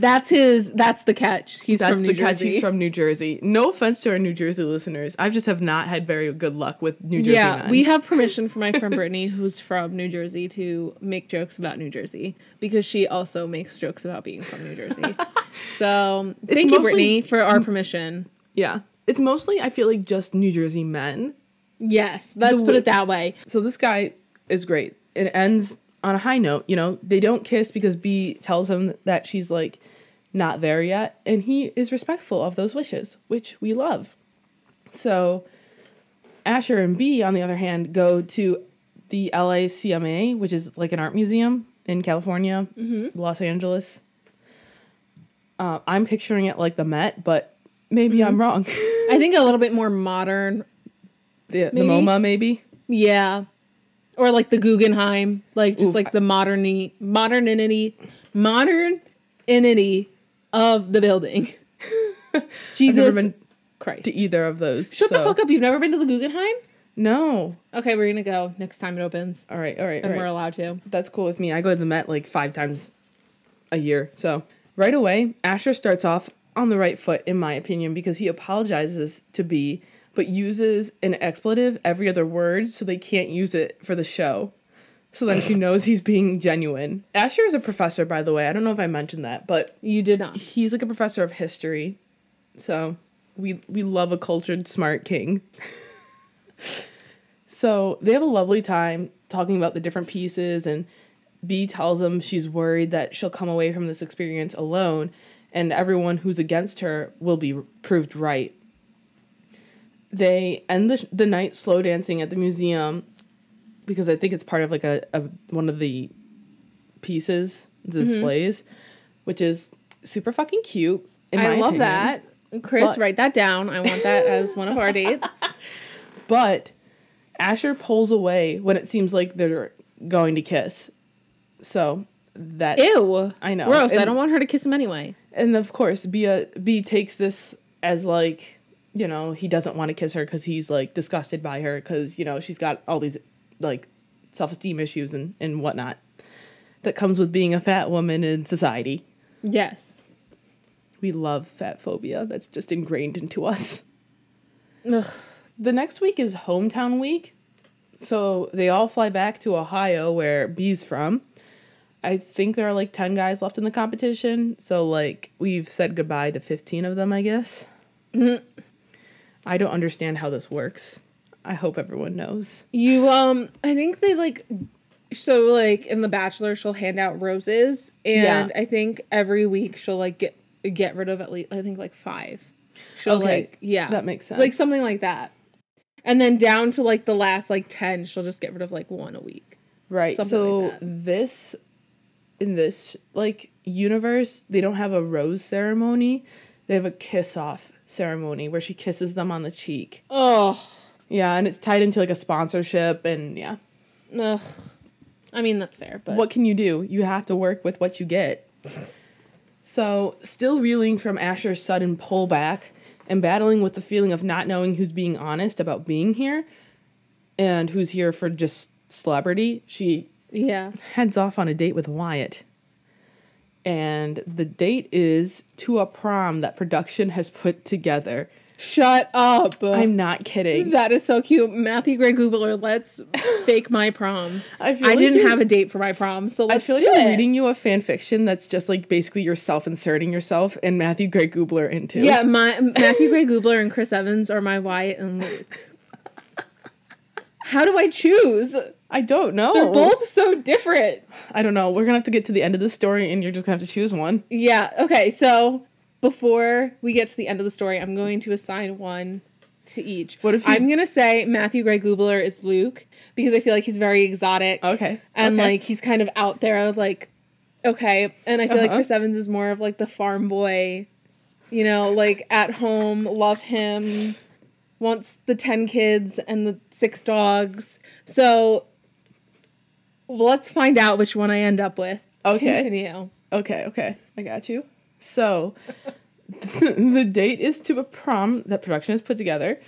That's his. That's the catch. He's that's from New the catch. Jersey. He's from New Jersey. No offense to our New Jersey listeners. I just have not had very good luck with New Jersey. yeah, men. we have permission from my friend Brittany, who's from New Jersey, to make jokes about New Jersey because she also makes jokes about being from New Jersey. so thank you, Brittany, for our permission. yeah. It's mostly I feel like just New Jersey men. Yes, let's The put it that way. So this guy is great. It ends on a high note. You know, they don't kiss because Bea tells him that she's like not there yet, and he is respectful of those wishes, which we love. So Asher and Bea, on the other hand, go to the LA CMA, which is like an art museum in California, Los Angeles. Uh, I'm picturing it like the Met, but maybe I'm wrong. I think a little bit more modern. the, the MoMA, maybe. Yeah. Or like the Guggenheim, like just Oof. like the moderny, modernity, modernity of the building. Jesus I've never been Christ. to either of those. Shut the fuck up. You've never been to the Guggenheim? No. Okay, we're gonna go next time it opens. All right, all right, all And we're allowed to. That's cool with me. I go to the Met like five times a year. So right away, Asher starts off on the right foot, in my opinion, because he apologizes to Bea, but uses an expletive every other word so they can't use it for the show. So then she knows he's being genuine. Asher is a professor, by the way. I don't know if I mentioned that, but You did not. he's like a professor of history. So we we love a cultured, smart king. so they have a lovely time talking about the different pieces, and Bea tells him she's worried that she'll come away from this experience alone, and everyone who's against her will be proved right. They end the, the night slow dancing at the museum because I think it's part of like a, a one of the pieces Mm-hmm. displays, which is super fucking cute. I love opinion. that. Chris, But- write that down. I want that as one of our dates. But Asher pulls away when it seems like they're going to kiss. So that's Ew. I know. Gross. I don't want her to kiss him anyway. And of course, Bea uh, Bea takes this as like you know he doesn't want to kiss her because he's like disgusted by her because you know she's got all these like self esteem issues and and whatnot that comes with being a fat woman in society. Yes. We love fat phobia. That's just ingrained into us. Ugh. The next week is hometown week. So they all fly back to Ohio where Bea's from. I think there are like 10 guys left in the competition. So like we've said goodbye to 15 of them, I guess. Mm-hmm. I don't understand how this works. I hope everyone knows. You um I think they like so like in the bachelor she'll hand out roses and Yeah. I think every week she'll like get get rid of at least I think like 5. She'll Okay, like yeah. that makes sense. Like something like that. And then down to like the last like 10 she'll just get rid of like one a week. Right. Something so like that. this in this like universe, they don't have a rose ceremony. They have a kiss off ceremony where she kisses them on the cheek. Oh. Yeah, and it's tied into like a sponsorship and yeah. Ugh. I mean that's fair, but What can you do? You have to work with what you get. So, still reeling from Asher's sudden pullback and battling with the feeling of not knowing who's being honest about being here and who's here for just celebrity, she yeah. heads off on a date with Wyatt. And the date is to a prom that production has put together. Shut up. I'm not kidding. that is so cute. Matthew Gray Gubler, let's fake my prom. I I, like didn't have a date for my prom, so I let's feel like I'm it. reading you a fan fiction that's just like basically yourself inserting yourself and Matthew Gray Gubler into. Yeah, my Matthew Gray Gubler and Chris Evans are my Wyatt and Luc. How do I choose? I don't know. They're both so different. I don't know. We're gonna have to get to the end of the story, and you're just gonna have to choose one. Yeah. Okay. So before we get to the end of the story, I'm going to assign one to each. What if you- I'm gonna say Matthew Gray Gubler is Luc because I feel like he's very exotic. Okay, And okay. like he's kind of out there, like okay. And I feel like Uh-huh. Chris Evans is more of like the farm boy, you know, like at home, love him, wants the ten kids and the six dogs. So let's find out which one I end up with. Okay. Continue. Okay, okay, I got you. So, the date is to a prom that production has put together.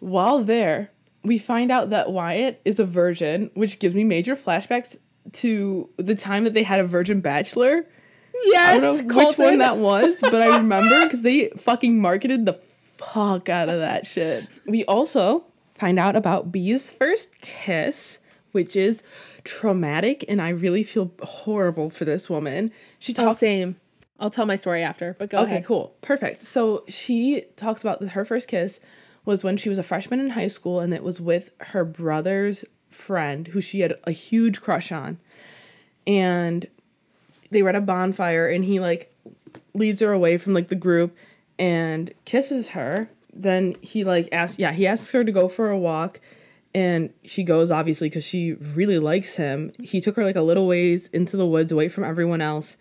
While there, we find out that Wyatt is a virgin, which gives me major flashbacks to the time that they had a virgin bachelor. Yes, I don't know which one that was, but I remember because they fucking marketed the fuck out of that shit. We also find out about Bea's first kiss, which is traumatic, and I really feel horrible for this woman. She Oh, talks. same. I'll tell my story after, but go okay, ahead. cool, perfect. So she talks about her first kiss was when she was a freshman in high school, and it was with her brother's friend who she had a huge crush on, and they were at a bonfire and he like leads her away from like the group and kisses her then he like asks yeah he asks her to go for a walk and she goes obviously because she really likes him he took her like a little ways into the woods away from everyone else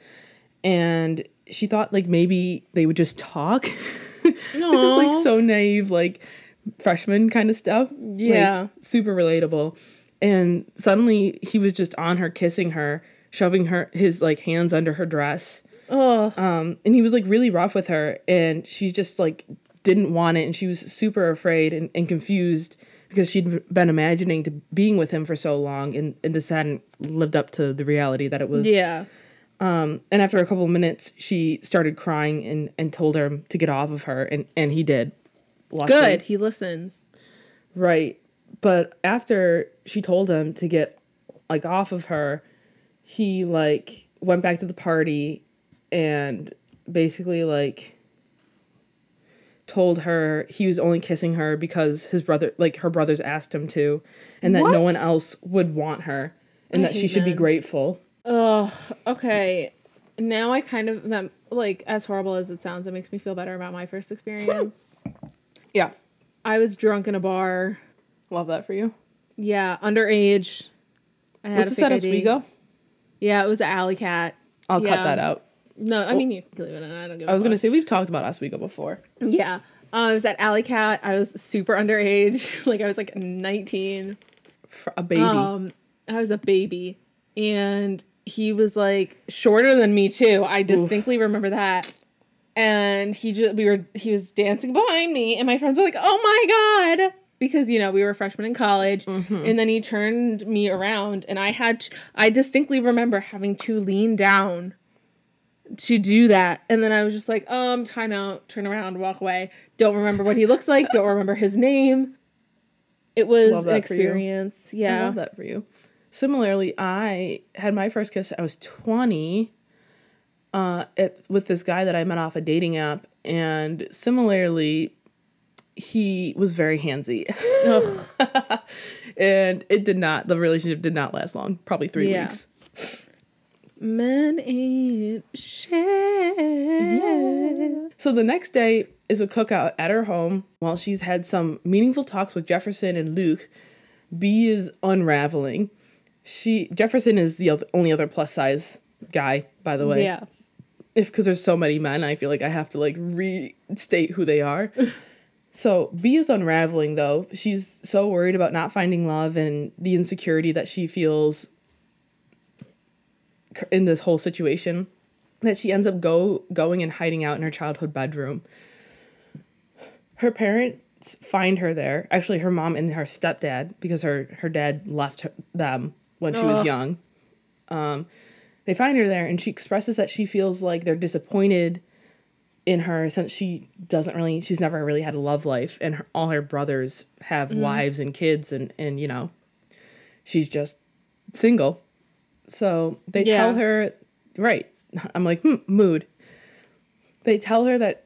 and she thought like maybe they would just talk. It's just like so naive like freshman kind of stuff Like, Yeah. super relatable. And suddenly he was just on her kissing her shoving her his like hands under her dress. Oh, um and he was like really rough with her and she just like didn't want it and she was super afraid and, and confused because she'd been imagining to being with him for so long and, and this hadn't lived up to the reality that it was. Yeah. Um, and after a couple of minutes she started crying and and told him to get off of her and and he did luckily. Good. He listens. Right. But after she told him to get like off of her, he like went back to the party and basically like told her he was only kissing her because his brother like her brothers asked him to and that no one else would want her and I that she should be grateful. Ugh. Okay. Now I kind of that like as horrible as it sounds, it makes me feel better about my first experience. Yeah. I was drunk in a bar. Love that for you. Yeah, underage. I had Was this at Oswego? Yeah, it was Alley Cat. I'll Yeah. cut that out. No, I mean you can leave it in. I don't give. I was gonna say we've talked about Oswego before. Yeah. Uh, I was at Alley Cat. I was super underage. like I was like 19. For a baby. Um, I was a baby, and he was like shorter than me too. I distinctly remember that. And he just we were he was dancing behind me, and my friends were like, "Oh my god!" Because you know we were freshmen in college, and then he turned me around, and I had to, I distinctly remember having to lean down to do that. And then I was just like, um, time out, turn around, walk away. Don't remember what he looks like, don't remember his name. It was an that for you. experience. I Yeah. love that for you. Similarly, I had my first kiss. I was twenty, uh, at, with this guy that I met off a dating app, and similarly, he was very handsy, and it did not. The relationship did not last long. Probably three Yeah. weeks. Men ain't shit. So the next day is a cookout at her home. While she's had some meaningful talks with Jefferson and Luc, Bea is unraveling. She Jefferson is the oth- only other plus size guy, by the way. Yeah. If because there's so many men, I feel like I have to like restate who they are. so Bea is unraveling though. She's so worried about not finding love and the insecurity that she feels in this whole situation that she ends up go going and hiding out in her childhood bedroom. Her parents find her there. Actually, her mom and her stepdad, because her her dad left her, them when she was Ugh. young. Um, they find her there, and she expresses that she feels like they're disappointed in her since she doesn't really she's never really had a love life and her, all her brothers have wives and kids and and you know she's just single so they tell her right i'm like hmm, mood they tell her that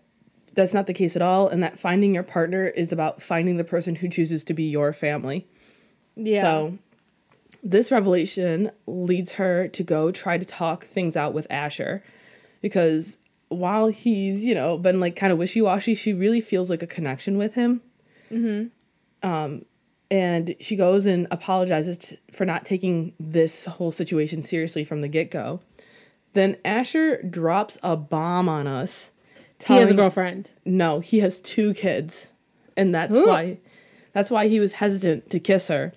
that's not the case at all and that finding your partner is about finding the person who chooses to be your family Yeah. so this revelation leads her to go try to talk things out with Asher because while he's, you know, been like kind of wishy-washy, she really feels like a connection with him. Um and she goes and apologizes t- for not taking this whole situation seriously from the get-go. Then Asher drops a bomb on us. he has a girlfriend. no, he has two kids. And that's Ooh. why that's why he was hesitant to kiss her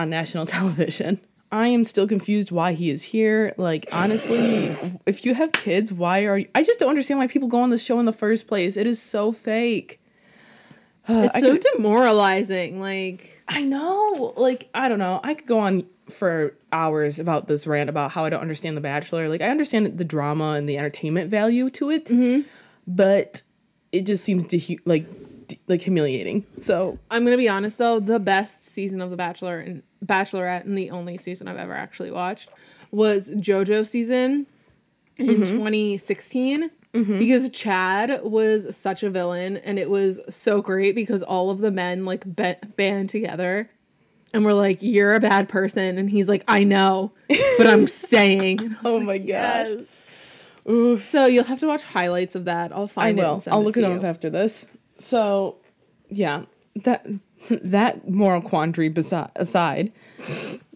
on national television. I am still confused why he is here. Like honestly, if you have kids, why are you I just don't understand why people go on this show in the first place. It is so fake. It's I so could- demoralizing. Like, I know. Like, I don't know. I could go on for hours about this rant about how I don't understand The Bachelor. Like, I understand the drama and the entertainment value to it, mm-hmm. but it just seems dehu- like like humiliating. So I'm gonna be honest though, the best season of The Bachelor and Bachelorette, and the only season I've ever actually watched, was JoJo season in mm-hmm. 2016. Mm-hmm. Because Chad was such a villain, and it was so great because all of the men like ba- band together, and were like, "You're a bad person," and he's like, "I know, but I'm staying." I Oh like, my gosh. "Yes." oof, So you'll have to watch highlights of that. I'll I find it. will. I'll it look it you. up after this. So, yeah, that that moral quandary besi- aside,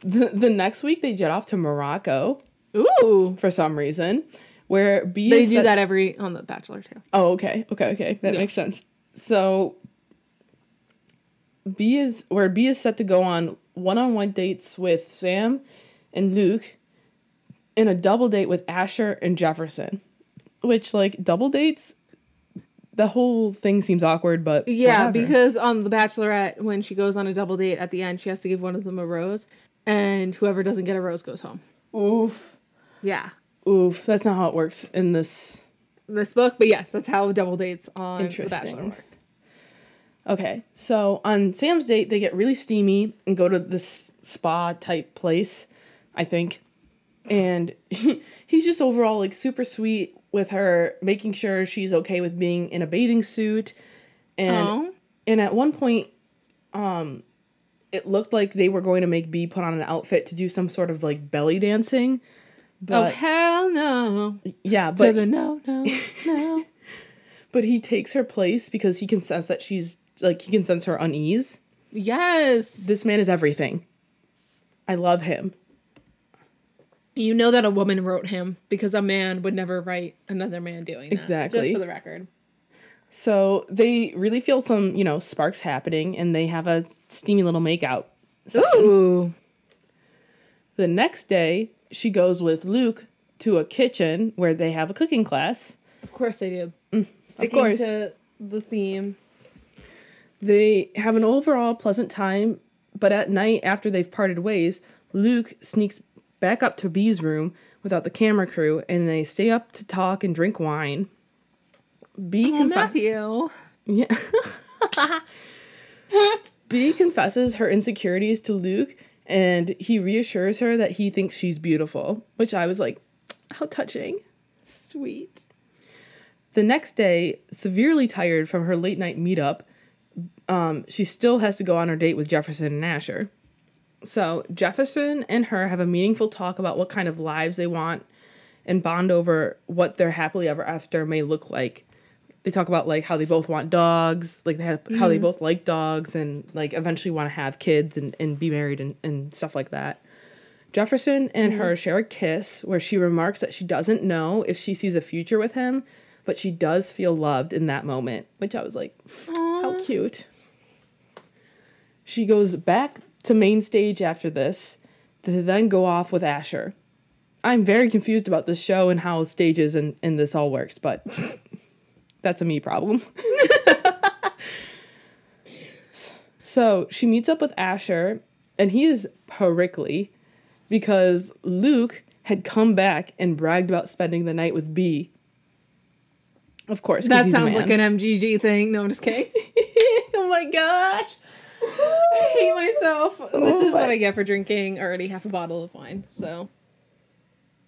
the the next week they jet off to Morocco Ooh, for some reason, where Bea they do set- that every on The Bachelor too. Oh, okay. Okay, okay. That Yeah. makes sense. So Bea is where Bea is set to go on one-on-one dates with Sam and Luc and a double date with Asher and Jefferson. Which like double dates the whole thing seems awkward, but Yeah, whatever. because on The Bachelorette, when she goes on a double date at the end, she has to give one of them a rose, and whoever doesn't get a rose goes home. oof. Yeah, Oof, that's not how it works in this this book, but yes, that's how double dates on The. Bachelor work. Okay, so on Sam's date, they get really steamy and go to this spa type place, I think. And he, he's just overall like super sweet with her, making sure she's okay with being in a bathing suit. And Oh. and at one point, um, it looked like they were going to make Bea put on an outfit to do some sort of like belly dancing. Oh But hell no! yeah, to but the no, no, no. but he takes her place because he can sense that she's like he can sense her unease. yes, this man is everything. I love him. You know that a woman wrote him because a man would never write another man doing that. Exactly. Just for the record. So they really feel some, you know, sparks happening and they have a steamy little makeout session. Ooh. The next day, she goes with Luc to a kitchen where they have a cooking class. Of course they do. Mm, Sticking course. to the theme. They have an overall pleasant time, but at night after they've parted ways, Luc sneaks back up to Bea's room without the camera crew, and they stay up to talk and drink wine. Bea Oh, confi- Matthew. yeah. Bea confesses her insecurities to Luc, and he reassures her that he thinks she's beautiful, which I was like, how touching. Sweet. The next day, severely tired from her late night meetup, um, she still has to go on her date with Jefferson and Asher. So Jefferson and her have a meaningful talk about what kind of lives they want and bond over what their happily ever after may look like. They talk about like how they both want dogs, like they have, how they mm-hmm. both like dogs and like eventually want to have kids and, and be married and, and stuff like that. Jefferson and mm-hmm. her share a kiss where she remarks that she doesn't know if she sees a future with him, but she does feel loved in that moment, which I was like, how cute. She goes back to main stage after this to then go off with Asher. I'm very confused about this show and how stages and, and this all works, but that's a me problem. so she meets up with Asher, and he is prickly because Luc had come back and bragged about spending the night with Bea. Of course, That sounds like an MGG thing. No, I'm just kidding. oh my gosh. I hate myself. this is my- what I get for drinking already half a bottle of wine. So,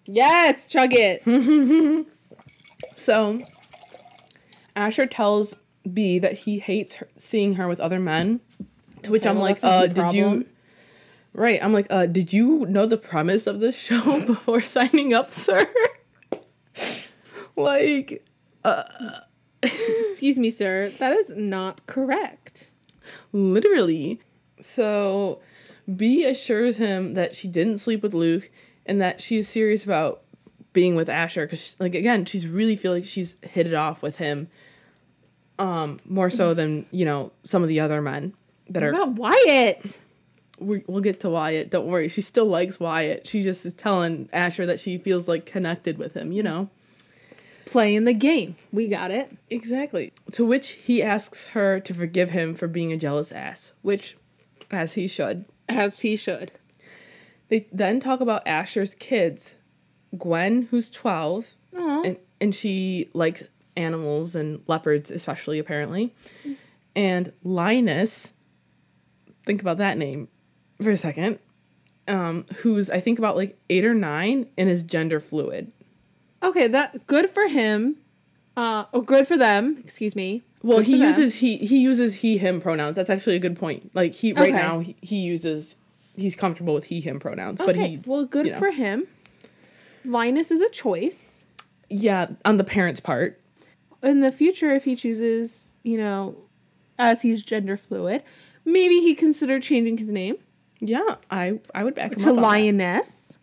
yes, chug it. So, Asher tells Bea that he hates her, seeing her with other men. To which Okay, I'm well, like, uh, did you? Right, I'm like, uh, did you know the premise of this show before signing up, sir? like, Excuse me, sir. That is not correct. Literally. So, Bea assures him that she didn't sleep with Luc and that she is serious about being with Asher because, like, again, she's really feeling like she's hit it off with him, um, more so than you know some of the other men that are. What about Wyatt? we we'll get to Wyatt. Don't worry, she still likes Wyatt. She just is telling Asher that she feels like connected with him. You know. Playing the game. We got it. Exactly. To which he asks her to forgive him for being a jealous ass, which, as he should. As he should. They then talk about Asher's kids, Gwen, who's 12, Aw. and, and she likes animals and leopards, especially, apparently. And Linus, think about that name for a second, um, who's, I think, about like eight or nine and is gender fluid. Okay, that good for him. Uh, oh, good for them. Excuse me. Well, Good he for them. uses he he uses he him pronouns. That's actually a good point. Like he right Okay. now he, he uses he's comfortable with he him pronouns, but he well, good you know. for him. Linus is a choice. yeah on the parents' part. In the future, if he chooses, you know, as he's gender fluid, maybe he consider changing his name Yeah, I I would back him to up on that. Lioness.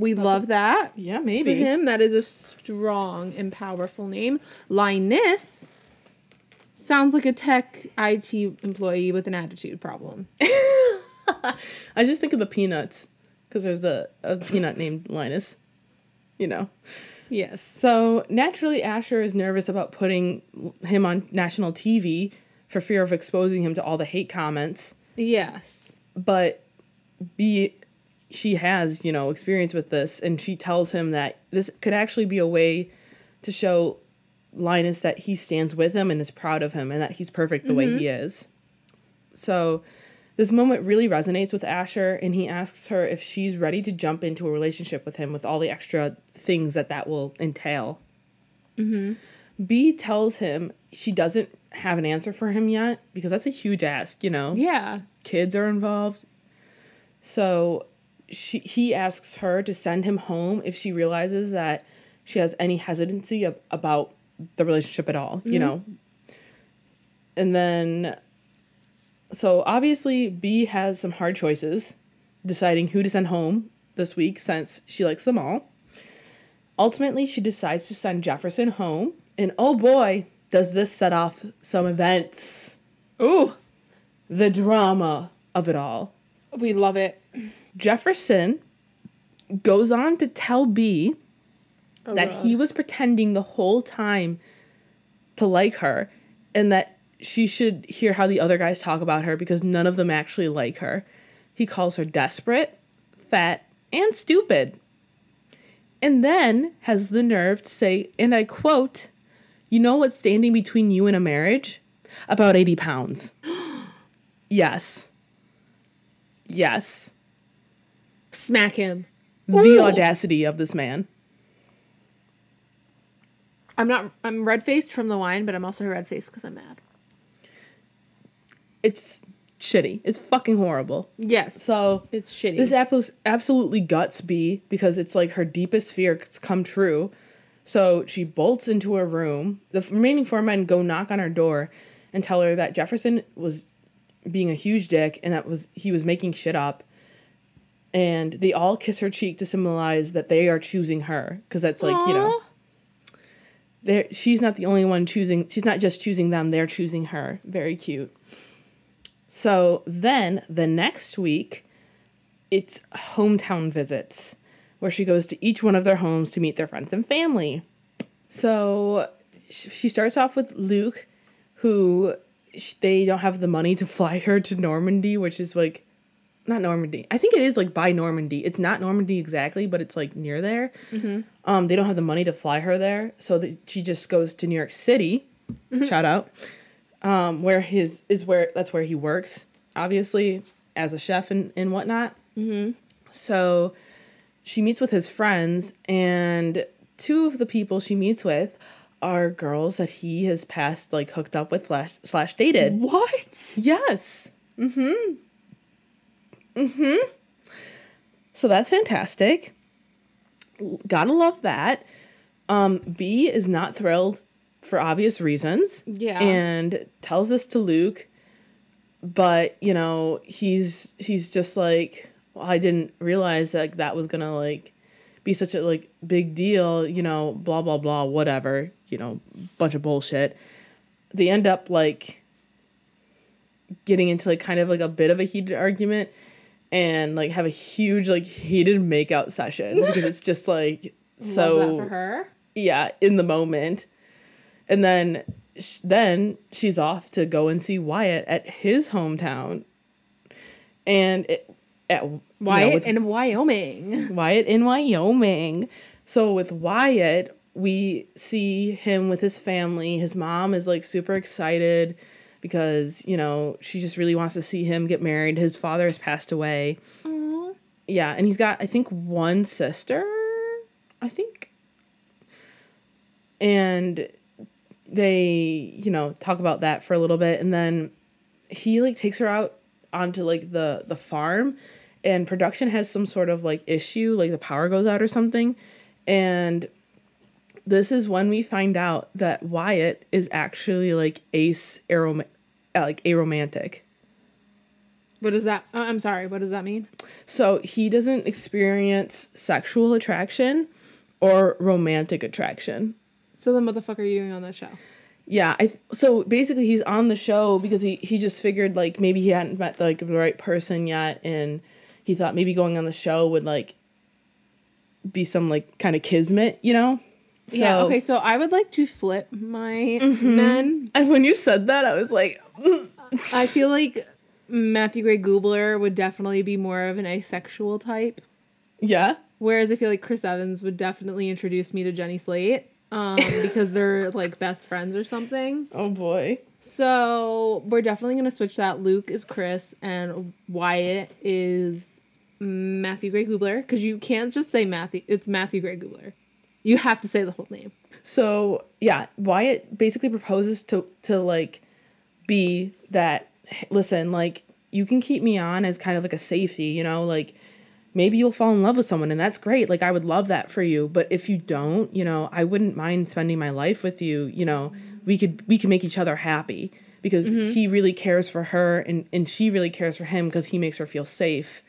We love that. Yeah, For maybe. him, that is a strong and powerful name. Linus sounds like a tech IT employee with an attitude problem. I just think of the peanuts because there's a, a peanut named Linus. You know. Yes. So naturally, Asher is nervous about putting him on national TV for fear of exposing him to all the hate comments. Yes. but Bea she has, you know, experience with this and she tells him that this could actually be a way to show Linus that he stands with him and is proud of him and that he's perfect the way he mm-hmm. is. So this moment really resonates with Asher and he asks her if she's ready to jump into a relationship with him with all the extra things that that will entail. Mm-hmm. Bea tells him she doesn't have an answer for him yet because that's a huge ask, you know Yeah. kids are involved. So she he asks her to send him home if she realizes that she has any hesitancy ab- about the relationship at all, you mm-hmm. know. And then so obviously Bea has some hard choices deciding who to send home this week since she likes them all. Ultimately, she decides to send Jefferson home, and oh boy, does this set off some events. Ooh. The drama of it all. We love it. Jefferson goes on to tell Bea Oh, that he was pretending the whole time to like her and that she should hear how the other guys talk about her because none of them actually like her. He calls her desperate, fat, and stupid. and then has the nerve to say, and I quote, You know what's standing between you and a marriage? About 80 pounds. yes. Yes. Smack him. The Ooh. audacity of this man. I'm not. I'm red faced from the wine, but I'm also red faced because I'm mad. It's shitty. It's fucking horrible. Yes. So it's shitty. This apples absolutely guts Bea because it's like her deepest fear has come true. So she bolts into her room. The remaining four men go knock on her door and tell her that Jefferson was being a huge dick and that was he was making shit up. And they all kiss her cheek to symbolize that they are choosing her because that's like, you know, there she's not the only one choosing she's not just choosing them, they're choosing her. Very cute. So then the next week, it's hometown visits where she goes to each one of their homes to meet their friends and family. So she starts off with Luc, who they don't have the money to fly her to Normandy, which is like not Normandy. I think it is like by Normandy. It's not Normandy exactly, but it's like near there. Mm-hmm. Um, they don't have the money to fly her there, so that she just goes to New York City. Mm-hmm. Shout out um, where his is where that's where he works, obviously as a chef and and whatnot. Mm-hmm. So she meets with his friends, and two of the people she meets with are girls that he has passed like hooked up with slash, slash dated. What? Yes. Mm-hmm. Mm-hmm. So that's fantastic. Gotta love that. Um, Bea is not thrilled for obvious reasons. Yeah. And tells this to Luc, but you know, he's he's just like, well, I didn't realize that like, that was gonna like be such a like big deal, you know, blah blah blah, whatever, you know, bunch of bullshit. They end up like getting into like kind of like a bit of a heated argument and like have a huge like heated makeout session because it's just like so for her. Yeah, in the moment and then then she's off to go and see Wyatt at his hometown. And it, at Wyatt you know, in Wyoming. Wyatt in Wyoming. So with Wyatt, we see him with his family. His mom is like super excited because, you know, she just really wants to see him get married. His father has passed away. Aww. Yeah, and he's got I think one sister. I think. And they you know talk about that for a little bit and then he like takes her out onto like the the farm and production has some sort of like issue like the power goes out or something and this is when we find out that Wyatt is actually like ace arom- uh, like aromantic. What does that? Uh, I'm sorry. What does that mean? So he doesn't experience sexual attraction or romantic attraction. So then, what the fuck are you doing on this show? Yeah, I so basically he's on the show because he he just figured like maybe he hadn't met like the right person yet, and he thought maybe going on the show would like be some like kind of kismet, you know. So, yeah. Okay. So I would like to flip my mm-hmm. men. And when you said that, I was like, I feel like Matthew Gray Gubler would definitely be more of an asexual type. Yeah. Whereas I feel like Chris Evans would definitely introduce me to Jenny Slate um, because they're like best friends or something. Oh boy. So we're definitely gonna switch that. Luc is Chris and Wyatt is Matthew Gray Gubler because you can't just say Matthew. It's Matthew Gray Gubler. You have to say the whole name. So yeah, Wyatt basically proposes to to like be that. Listen, like you can keep me on as kind of like a safety, you know, like maybe you'll fall in love with someone and that's great like i would love that for you but if you don't you know i wouldn't mind spending my life with you you know we could we could make each other happy because mm-hmm. he really cares for her and and she really cares for him because he makes her feel safe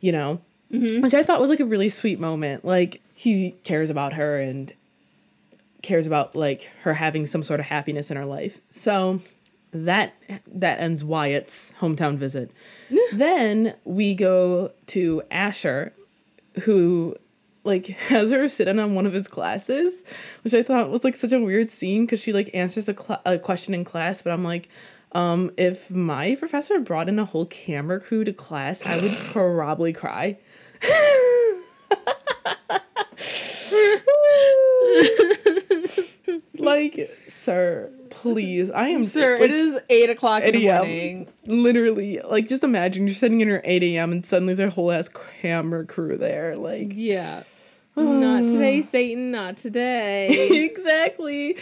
you know mm-hmm. which i thought was like a really sweet moment like he cares about her and cares about like her having some sort of happiness in her life so that that ends Wyatt's hometown visit. then we go to Asher, who like has her sit in on one of his classes, which I thought was like such a weird scene because she like answers a, cl- a question in class, but I'm like, um, if my professor brought in a whole camera crew to class, I would probably cry. like, sir, please. I am Sir, like, it is eight o'clock in the morning. literally like just imagine you're sitting in your 8 a.m. and suddenly there's a whole ass camera crew there. Like Yeah. not today, Satan. Not today. exactly.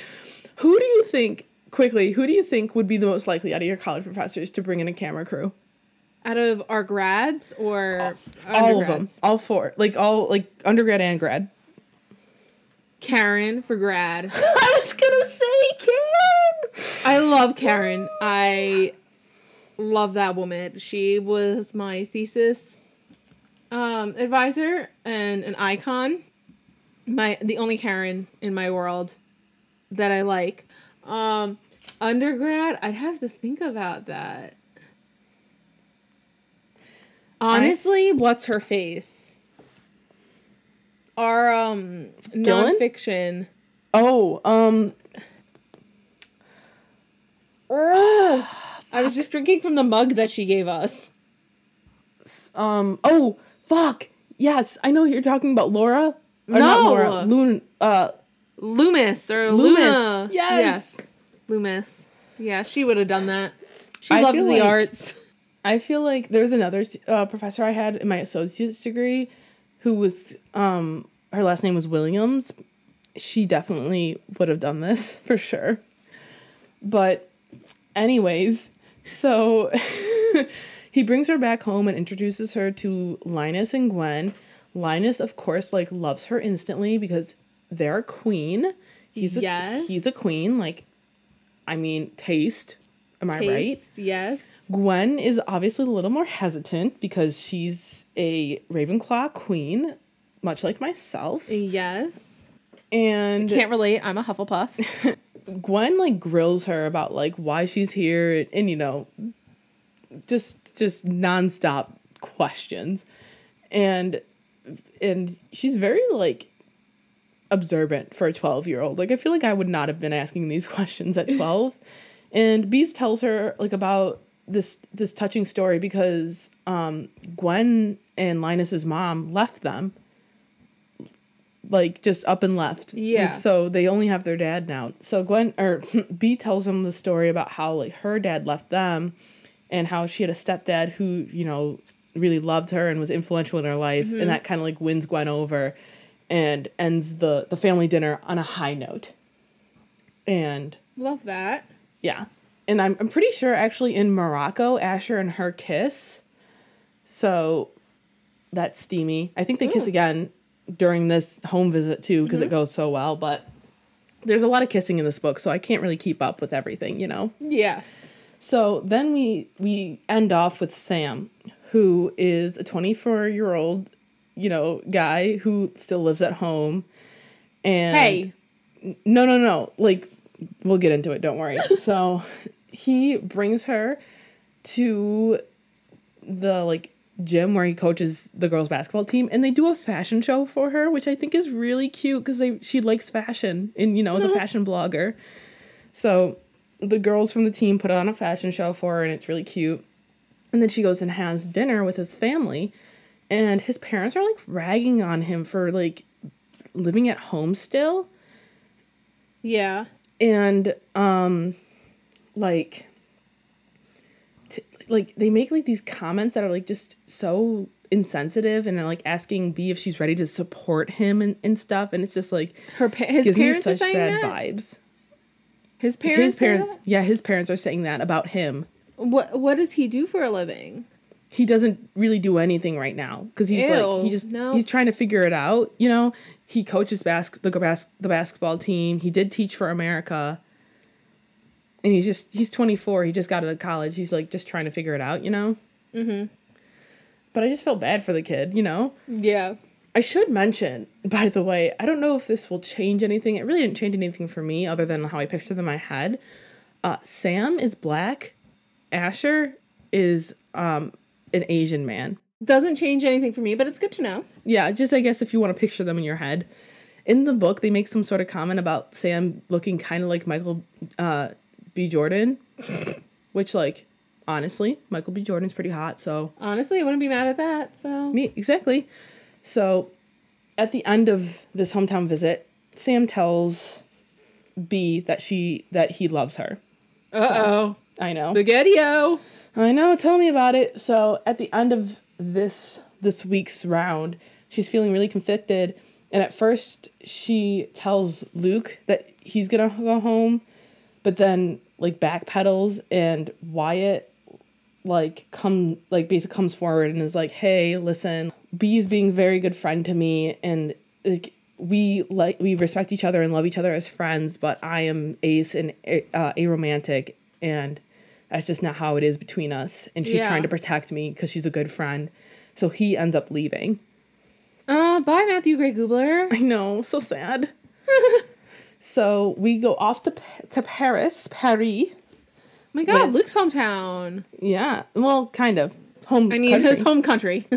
Who do you think quickly, who do you think would be the most likely out of your college professors to bring in a camera crew? Out of our grads or All of them. All four. Like all like undergrad and grad. Karen for grad. I was gonna say Karen. I love Karen. I love that woman. She was my thesis um, advisor and an icon. My the only Karen in my world that I like. Um, undergrad, I'd have to think about that. Honestly, what's her face? Our um Dylan? nonfiction. Oh, um I was just drinking from the mug that she gave us. um oh fuck. Yes, I know you're talking about Laura. Or not No. Laura. Loon uh Loomis or Loomis. Luna. Yes. Loomis. Yeah, she would have done that. She I loved the like- arts. I feel like there's another uh, professor I had in my associate's degree who was um her last name was Williams. She definitely would have done this for sure. But anyways, so he brings her back home and introduces her to Linus and Gwen. Linus of course like loves her instantly because they're a queen. He's a Yes. he's a queen like I mean taste. Am I right? Yes. Gwen is obviously a little more hesitant because she's a Ravenclaw queen, much like myself. Yes. And Can't relate. I'm a Hufflepuff. Gwen like grills her about like why she's here and, and, you know just just nonstop questions. And and she's very like observant for a 12 year old. Like I feel like I would not have been asking these questions at 12. And Beast tells her like about this this touching story because um Gwen and Linus's mom left them like just up and left. Yeah. Like, so they only have their dad now. So Gwen or Bea tells him the story about how like her dad left them and how she had a stepdad who, you know, really loved her and was influential in her life and that kind of like wins Gwen over and ends the the family dinner on a high note. And Love that. Yeah. And I'm I'm pretty sure actually in Morocco, Asher and her kiss. So that's steamy. I think they kiss mm. again during this home visit too because it mm-hmm. goes so well, but there's a lot of kissing in this book, so I can't really keep up with everything, you know. Yes. So then we we end off with Sam, who is a 24 year old, you know, guy who still lives at home. And Hey. no, no, no. Like, we'll get into it. Don't worry. so he brings her to the like gym where he coaches the girls basketball team and they do a fashion show for her which i think is really cute because they she likes fashion and you know is a mm-hmm. fashion blogger so the girls from the team put on a fashion show for her and it's really cute and then she goes and has dinner with his family and his parents are like ragging on him for like living at home still Yeah. And um like t- like they make like these comments that are like just so insensitive and like asking Bea if she's ready to support him and, and stuff and it's just like Her pa- his parents are saying bad that. vibes. His parents. his parents that? yeah, his parents are saying that about him. What What does he do for a living? He doesn't really do anything right now because he's like he just no. he's trying to figure it out, you know. He coaches bas- the bas- the basketball team. He did teach for America. And he's just he's 24. He just got out of college. He's like just trying to figure it out, you know? Mm-hmm. But I just felt bad for the kid, you know? Yeah. I should mention, by the way, I don't know if this will change anything. It really didn't change anything for me other than how I pictured them in my head. Uh, Sam is black. Asher is um, an Asian man. Doesn't change anything for me, but it's good to know. Yeah, just I guess if you want to picture them in your head. In the book, they make some sort of comment about Sam looking kind of like Michael uh, B. Jordan, which, like, honestly, Michael B. Jordan's pretty hot, so Honestly, I wouldn't be mad at that. So Me exactly. So, at the end of this hometown visit, Sam tells Bea that she that he loves her. Uh oh. I know. Spaghetti-O. I know, tell me about it. So at the end of this this week's round, she's feeling really conflicted. And at first she tells Luc that he's gonna go home, but then like backpedals and Wyatt like come like basically comes forward and is like, hey, listen, Bea is being a very good friend to me and like we like we respect each other and love each other as friends, but I am ace and uh, aromantic and that's just not how it is between us. And she's Yeah. trying to protect me because she's a good friend. So he ends up leaving. Uh, bye, Matthew Gray Gubler. I know, so sad. so we go off to to Paris, Paris. my God, With- Luc's hometown. Yeah, well, kind of home. I mean, country. his home country.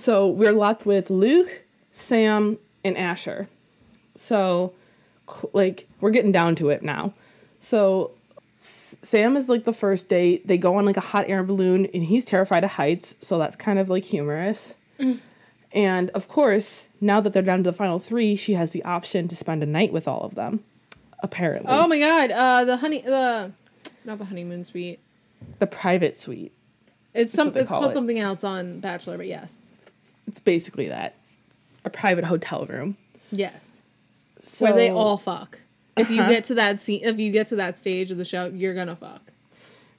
So we're left with Luc, Sam, and Asher. So, like, we're getting down to it now. So, Sam is like the first date. They go on like a hot air balloon, and he's terrified of heights. So that's kind of like humorous. And of course, now that they're down to the final three, she has the option to spend a night with all of them. Apparently, oh my God, uh, the honey, the not the honeymoon suite. the private suite. It's some. It's call called it. something else on Bachelor, but yes, It's basically that, a private hotel room. yes, So, where they all fuck. If you Uh-huh. get to that scene, if you get to that stage of the show, you're gonna fuck.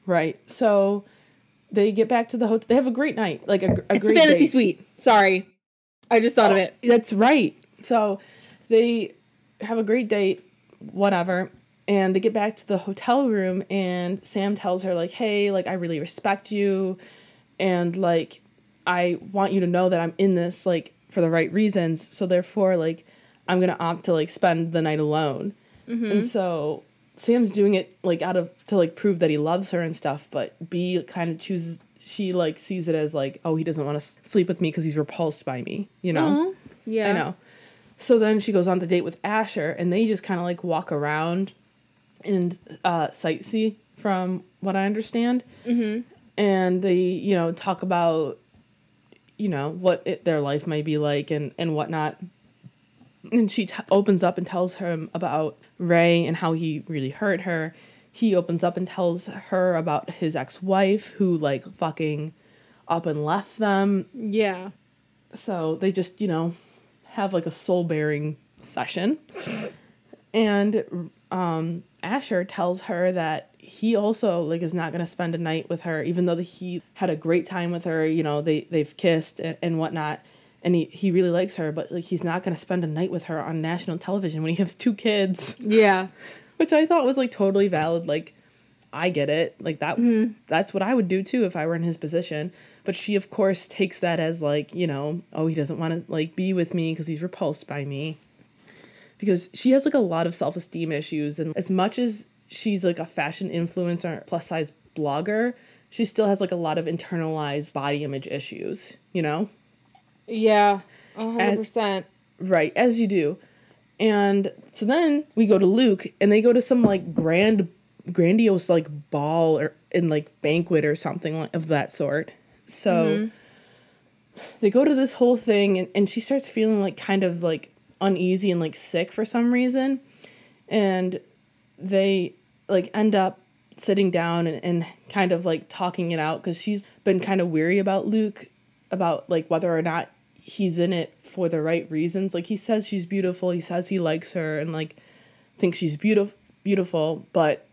Right. So they get back to the hotel. They have a great night. Like a, a It's great a fantasy date. suite. Sorry, I just thought of it. That's right. So they have a great date, whatever. And they get back to the hotel room and Sam tells her like, "Hey, like I really respect you and like I want you to know that I'm in this like for the right reasons. So therefore like I'm to opt to like spend the night alone." And so Sam's doing it like out of to like prove that he loves her and stuff, but Bea kind of chooses she like sees it as like, "Oh, he doesn't want to sleep with me because he's repulsed by me," you know? Yeah, I know. So then she goes on the date with Asher, and they just kind of like walk around and uh, sightsee, from what I understand. Mm-hmm. And they, you know, talk about, you know, what it, their life might be like and and whatnot. And she t- opens up and tells him about Ray and how he really hurt her. He opens up and tells her about his ex-wife who like fucking up and left them Yeah. so they just you know have like a soul bearing session and um asher tells her that he also like is not going to spend a night with her even though he had a great time with her you know they they've kissed and, and whatnot and he, he really likes her but like he's not going to spend a night with her on national television when he has two kids. Yeah. which i thought was like totally valid like i get it. Like that mm-hmm. that's what i would do too if i were in his position. But she of course takes that as like you know oh he doesn't want to like be with me because he's repulsed by me. Because she has like a lot of self-esteem issues and as much as she's like a fashion influencer plus size blogger she still has like a lot of internalized body image issues you know Yeah. A hundred percent. Right, as you do. And so then we go to Luc and they go to some like grand grandiose like ball or in like banquet or something of that sort. So mm-hmm. they go to this whole thing and, and she starts feeling like kind of like uneasy and like sick for some reason. And they like end up sitting down and, and kind of like talking it out because she's been kind of weary about Luc about like whether or not he's in it for the right reasons. Like he says she's beautiful, he says he likes her and like thinks she's beautiful beautiful, but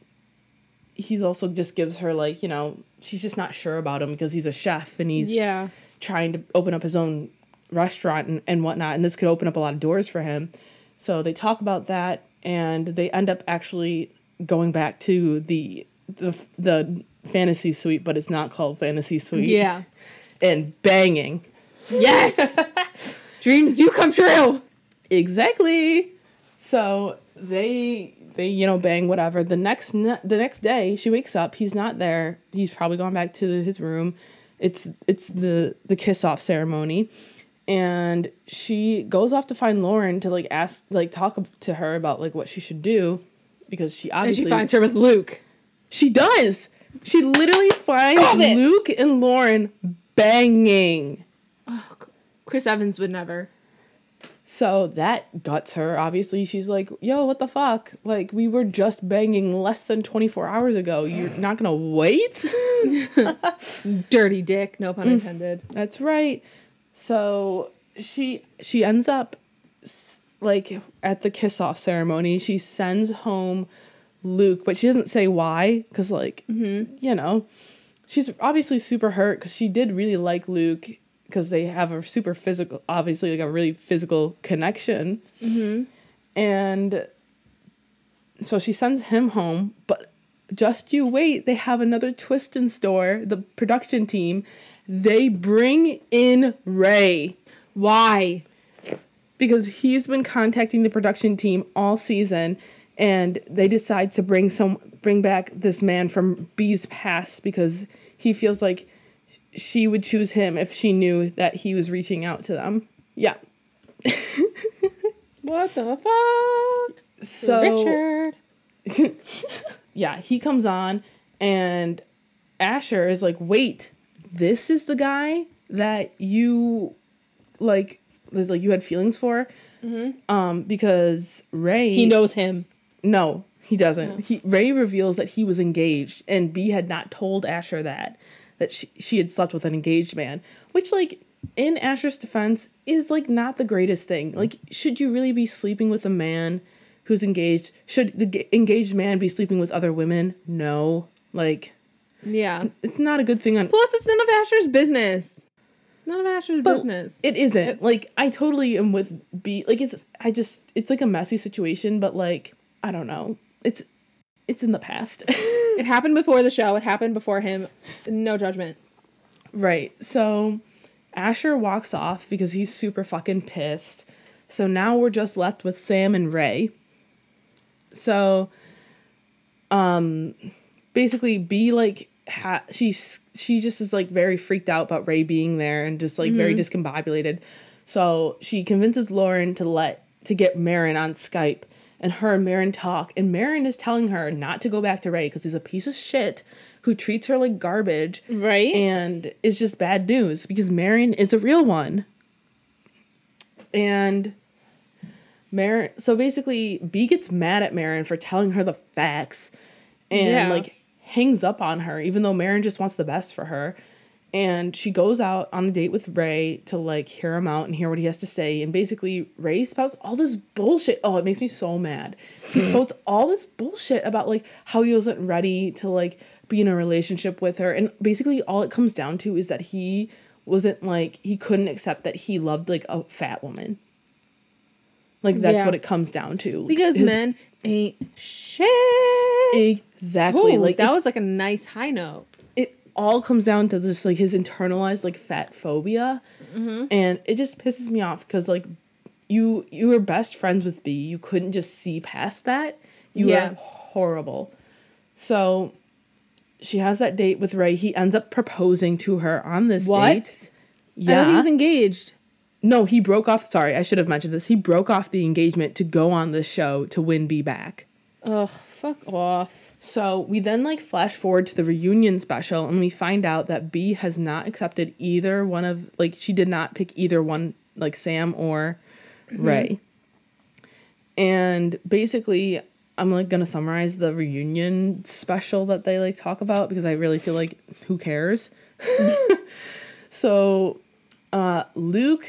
he's also just gives her like, you know, she's just not sure about him because he's a chef and he's Yeah. trying to open up his own restaurant and, and whatnot, and this could open up a lot of doors for him. So they talk about that, and they end up actually going back to the the the fantasy suite, but it's not called fantasy suite. Yeah. and banging Yes. Dreams do come true. exactly. So they they you know bang whatever. The next ne- the next day she wakes up. He's not there. He's probably gone back to his room. It's it's the the kiss off ceremony, and she goes off to find Lauren to like ask like talk to her about like what she should do, because she obviously And she finds her with Luc. she does. She literally finds Luc and Lauren banging. Chris Evans would never. So that guts her. Obviously, she's like, yo, what the fuck? Like, we were just banging less than 24 hours ago. You're not gonna wait? Dirty dick, no Mm. pun intended. That's right. So she she ends up like at the kiss off ceremony. She sends home Luc, but she doesn't say why because like you know she's obviously super hurt because she did really like Luc because they have a super physical, obviously like a really physical connection. Mm-hmm. And so she sends him home, but just you wait, they have another twist in store. The production team, they bring in Ray Why? because he's been contacting the production team all season and they decide to bring some bring back this man from Bea's past because he feels like she would choose him if she knew that he was reaching out to them. Yeah. What the fuck? So Richard. yeah, he comes on and Asher is like, "Wait, this is the guy that you like was like you had feelings for?" Um because Ray He knows him. No, he doesn't. He Ray reveals that he was engaged and Bea had not told Asher that that she, she had slept with an engaged man, which like in Asher's defense is like not the greatest thing. Like should you really be sleeping with a man who's engaged? Should the g- engaged man be sleeping with other women? No. Like Yeah. it's not a good thing on Plus, it's none of Asher's business. None of Asher's But business. It isn't. like I totally am with Bea like it's I just it's like a messy situation, but like I don't know. It's it's in the past. It happened before the show. It happened before him. No judgment. Right. So Asher walks off because he's super fucking pissed. So now we're just left with Sam and Ray. So um basically Bea like ha- she's she just is like very freaked out about Ray being there and just like very discombobulated. So she convinces Lauren to let to get Marin on Skype and her and Marin talk and Marin is telling her not to go back to Ray because he's a piece of shit who treats her like garbage Right? and it's just bad news because Marin is a real one. And Marin, so basically, Bea gets mad at Marin for telling her the facts, and Yeah. like hangs up on her, even though Marin just wants the best for her. And she goes out on a date with Ray to like hear him out and hear what he has to say. And basically, Ray spouts all this bullshit. Oh, it makes me so mad. He spouts all this bullshit about like how he wasn't ready to like be in a relationship with her. And basically, all it comes down to is that he wasn't like, he couldn't accept that he loved like a fat woman. Like, that's Yeah. what it comes down to. because His- men ain't shit. Exactly. Ooh, like, that was like a nice high note. All comes down to just like his internalized like fat phobia. Mm-hmm. And it just pisses me off because like you you were best friends with Bea. You couldn't just see past that. You Yeah. were horrible. So she has that date with ray. He ends up proposing to her on this What? date. Thought he was engaged. no he broke off sorry i should have mentioned this. He broke off the engagement to go on this show to win Bea back. Ugh, fuck off. So we then like flash forward to the reunion special and we find out that Bea has not accepted either one of like she did not pick either one like Sam or Ray. And basically I'm like gonna summarize the reunion special that they like talk about because I really feel like who cares? so uh Luc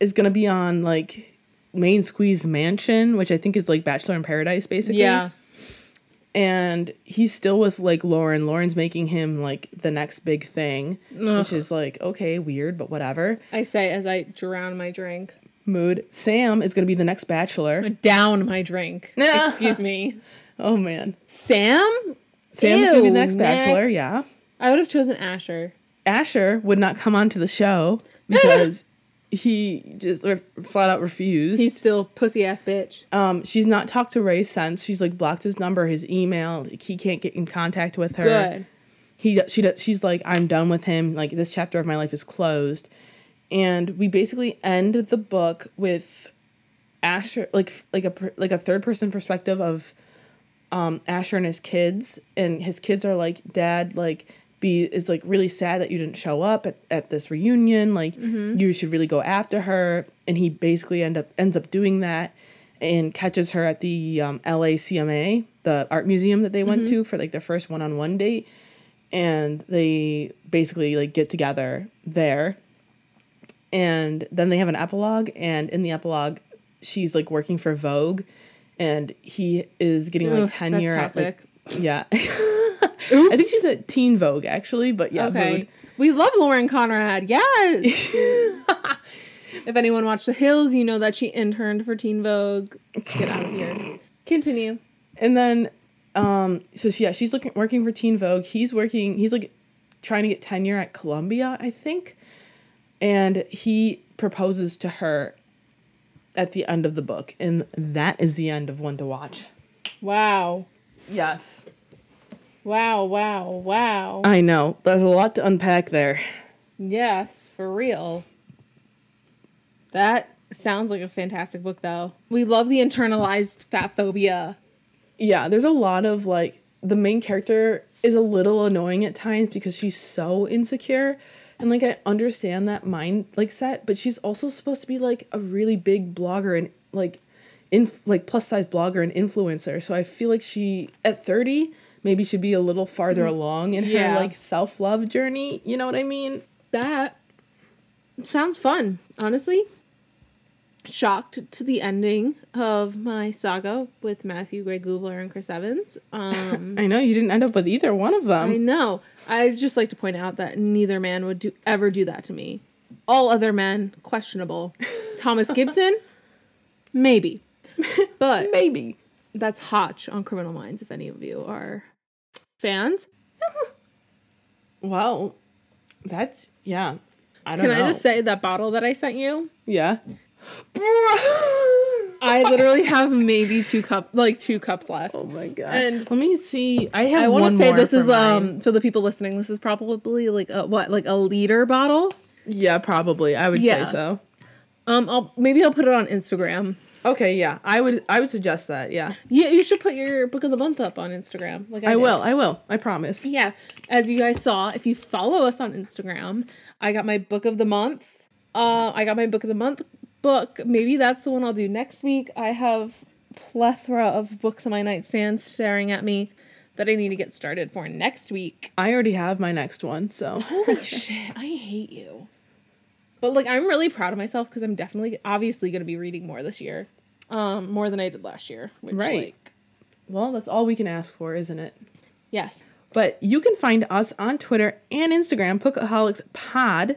is gonna be on like Main Squeeze Mansion, which I think is like Bachelor in Paradise basically Yeah. And he's still with like Lauren. Lauren's making him like the next big thing, which is like okay, weird, but whatever. I say as I drown my drink. Mood. Sam is gonna be the next bachelor. Down my drink. Excuse me. Oh man, Sam? Sam's gonna be the next bachelor. next. Yeah. I would have chosen Asher. Asher would not come onto the show because he just re- flat out refused. He's still pussy ass bitch. um, she's not talked to Ray since. She's like blocked his number, his email. Like, he can't get in contact with her. Good. he she does she's like i'm done with him like this chapter of my life is closed and we basically end the book with asher like like a like a third person perspective of um asher and his kids and his kids are like dad like Bea is like really sad that you didn't show up at, at this reunion. Like you should really go after her. And he basically end up ends up doing that and catches her at the um, LACMA, the art museum that they went to for like their first one on one date. And they basically like get together there and then they have an epilogue and in the epilogue she's like working for vogue and he is getting like tenure at like yeah i think she's at teen vogue actually but yeah Okay. Vogue. We love Lauren Conrad. Yes. if anyone watched The Hills, you know that she interned for Teen Vogue. Get out of here. Continue. and then um so she, yeah she's looking working for teen vogue he's working he's like trying to get tenure at columbia i think and he proposes to her at the end of the book and that is the end of one to watch Wow. yes Wow, wow, wow. i know there's a lot to unpack there Yes, for real. That sounds like a fantastic book, though. We love the internalized fat phobia. yeah, there's a lot of like the main character is a little annoying at times because she's so insecure. And like I understand that mind like set, but she's also supposed to be like a really big blogger and like in like plus size blogger and influencer. So I feel like she at 30 maybe should be a little farther along in Yeah. her like self-love journey. You know what I mean? That sounds fun, honestly. Shocked to the ending of my saga with Matthew Gray Gubler and Chris Evans. Um, I know you didn't end up with either one of them. I know. I'd just like to point out that neither man would do ever do that to me. All other men, questionable. Thomas Gibson, maybe. But maybe. That's Hotch on Criminal Minds, if any of you are fans. Well, that's yeah. I don't Can know. I just say that bottle that I sent you? Yeah. I literally have maybe two cup like two cups left. Oh my god! And- let me see. I have. I want to say this is mine. um for the people listening. This is probably like a what like a liter bottle. Yeah, probably. I would Yeah. say so. Um, I'll maybe I'll put it on Instagram. Okay, yeah. I would. I would suggest that. Yeah, Yeah, you should put your book of the month up on Instagram. Like I, I will. I will. I promise. Yeah, as you guys saw, if you follow us on Instagram, I got my book of the month. Uh, I got my book of the month book. Maybe that's the one I'll do next week. I have plethora of books on my nightstand staring at me that I need to get started for next week. I already have my next one. So Holy shit, I hate you. But like I'm really proud of myself because I'm definitely obviously gonna be reading more this year. Um, more than I did last year. Which, Right. Like, well, that's all we can ask for, isn't it? yes. But you can find us on Twitter and Instagram, Bookaholics Pod.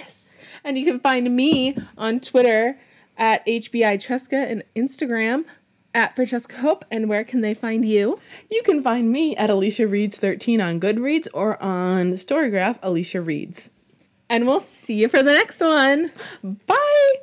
Yes. And you can find me on Twitter at HBI Cheska and Instagram at Francesca Hope. And where can they find you? You can find me at Alicia Reads 13 on Goodreads or on Storygraph Alicia Reads. And we'll see you for the next one. Bye.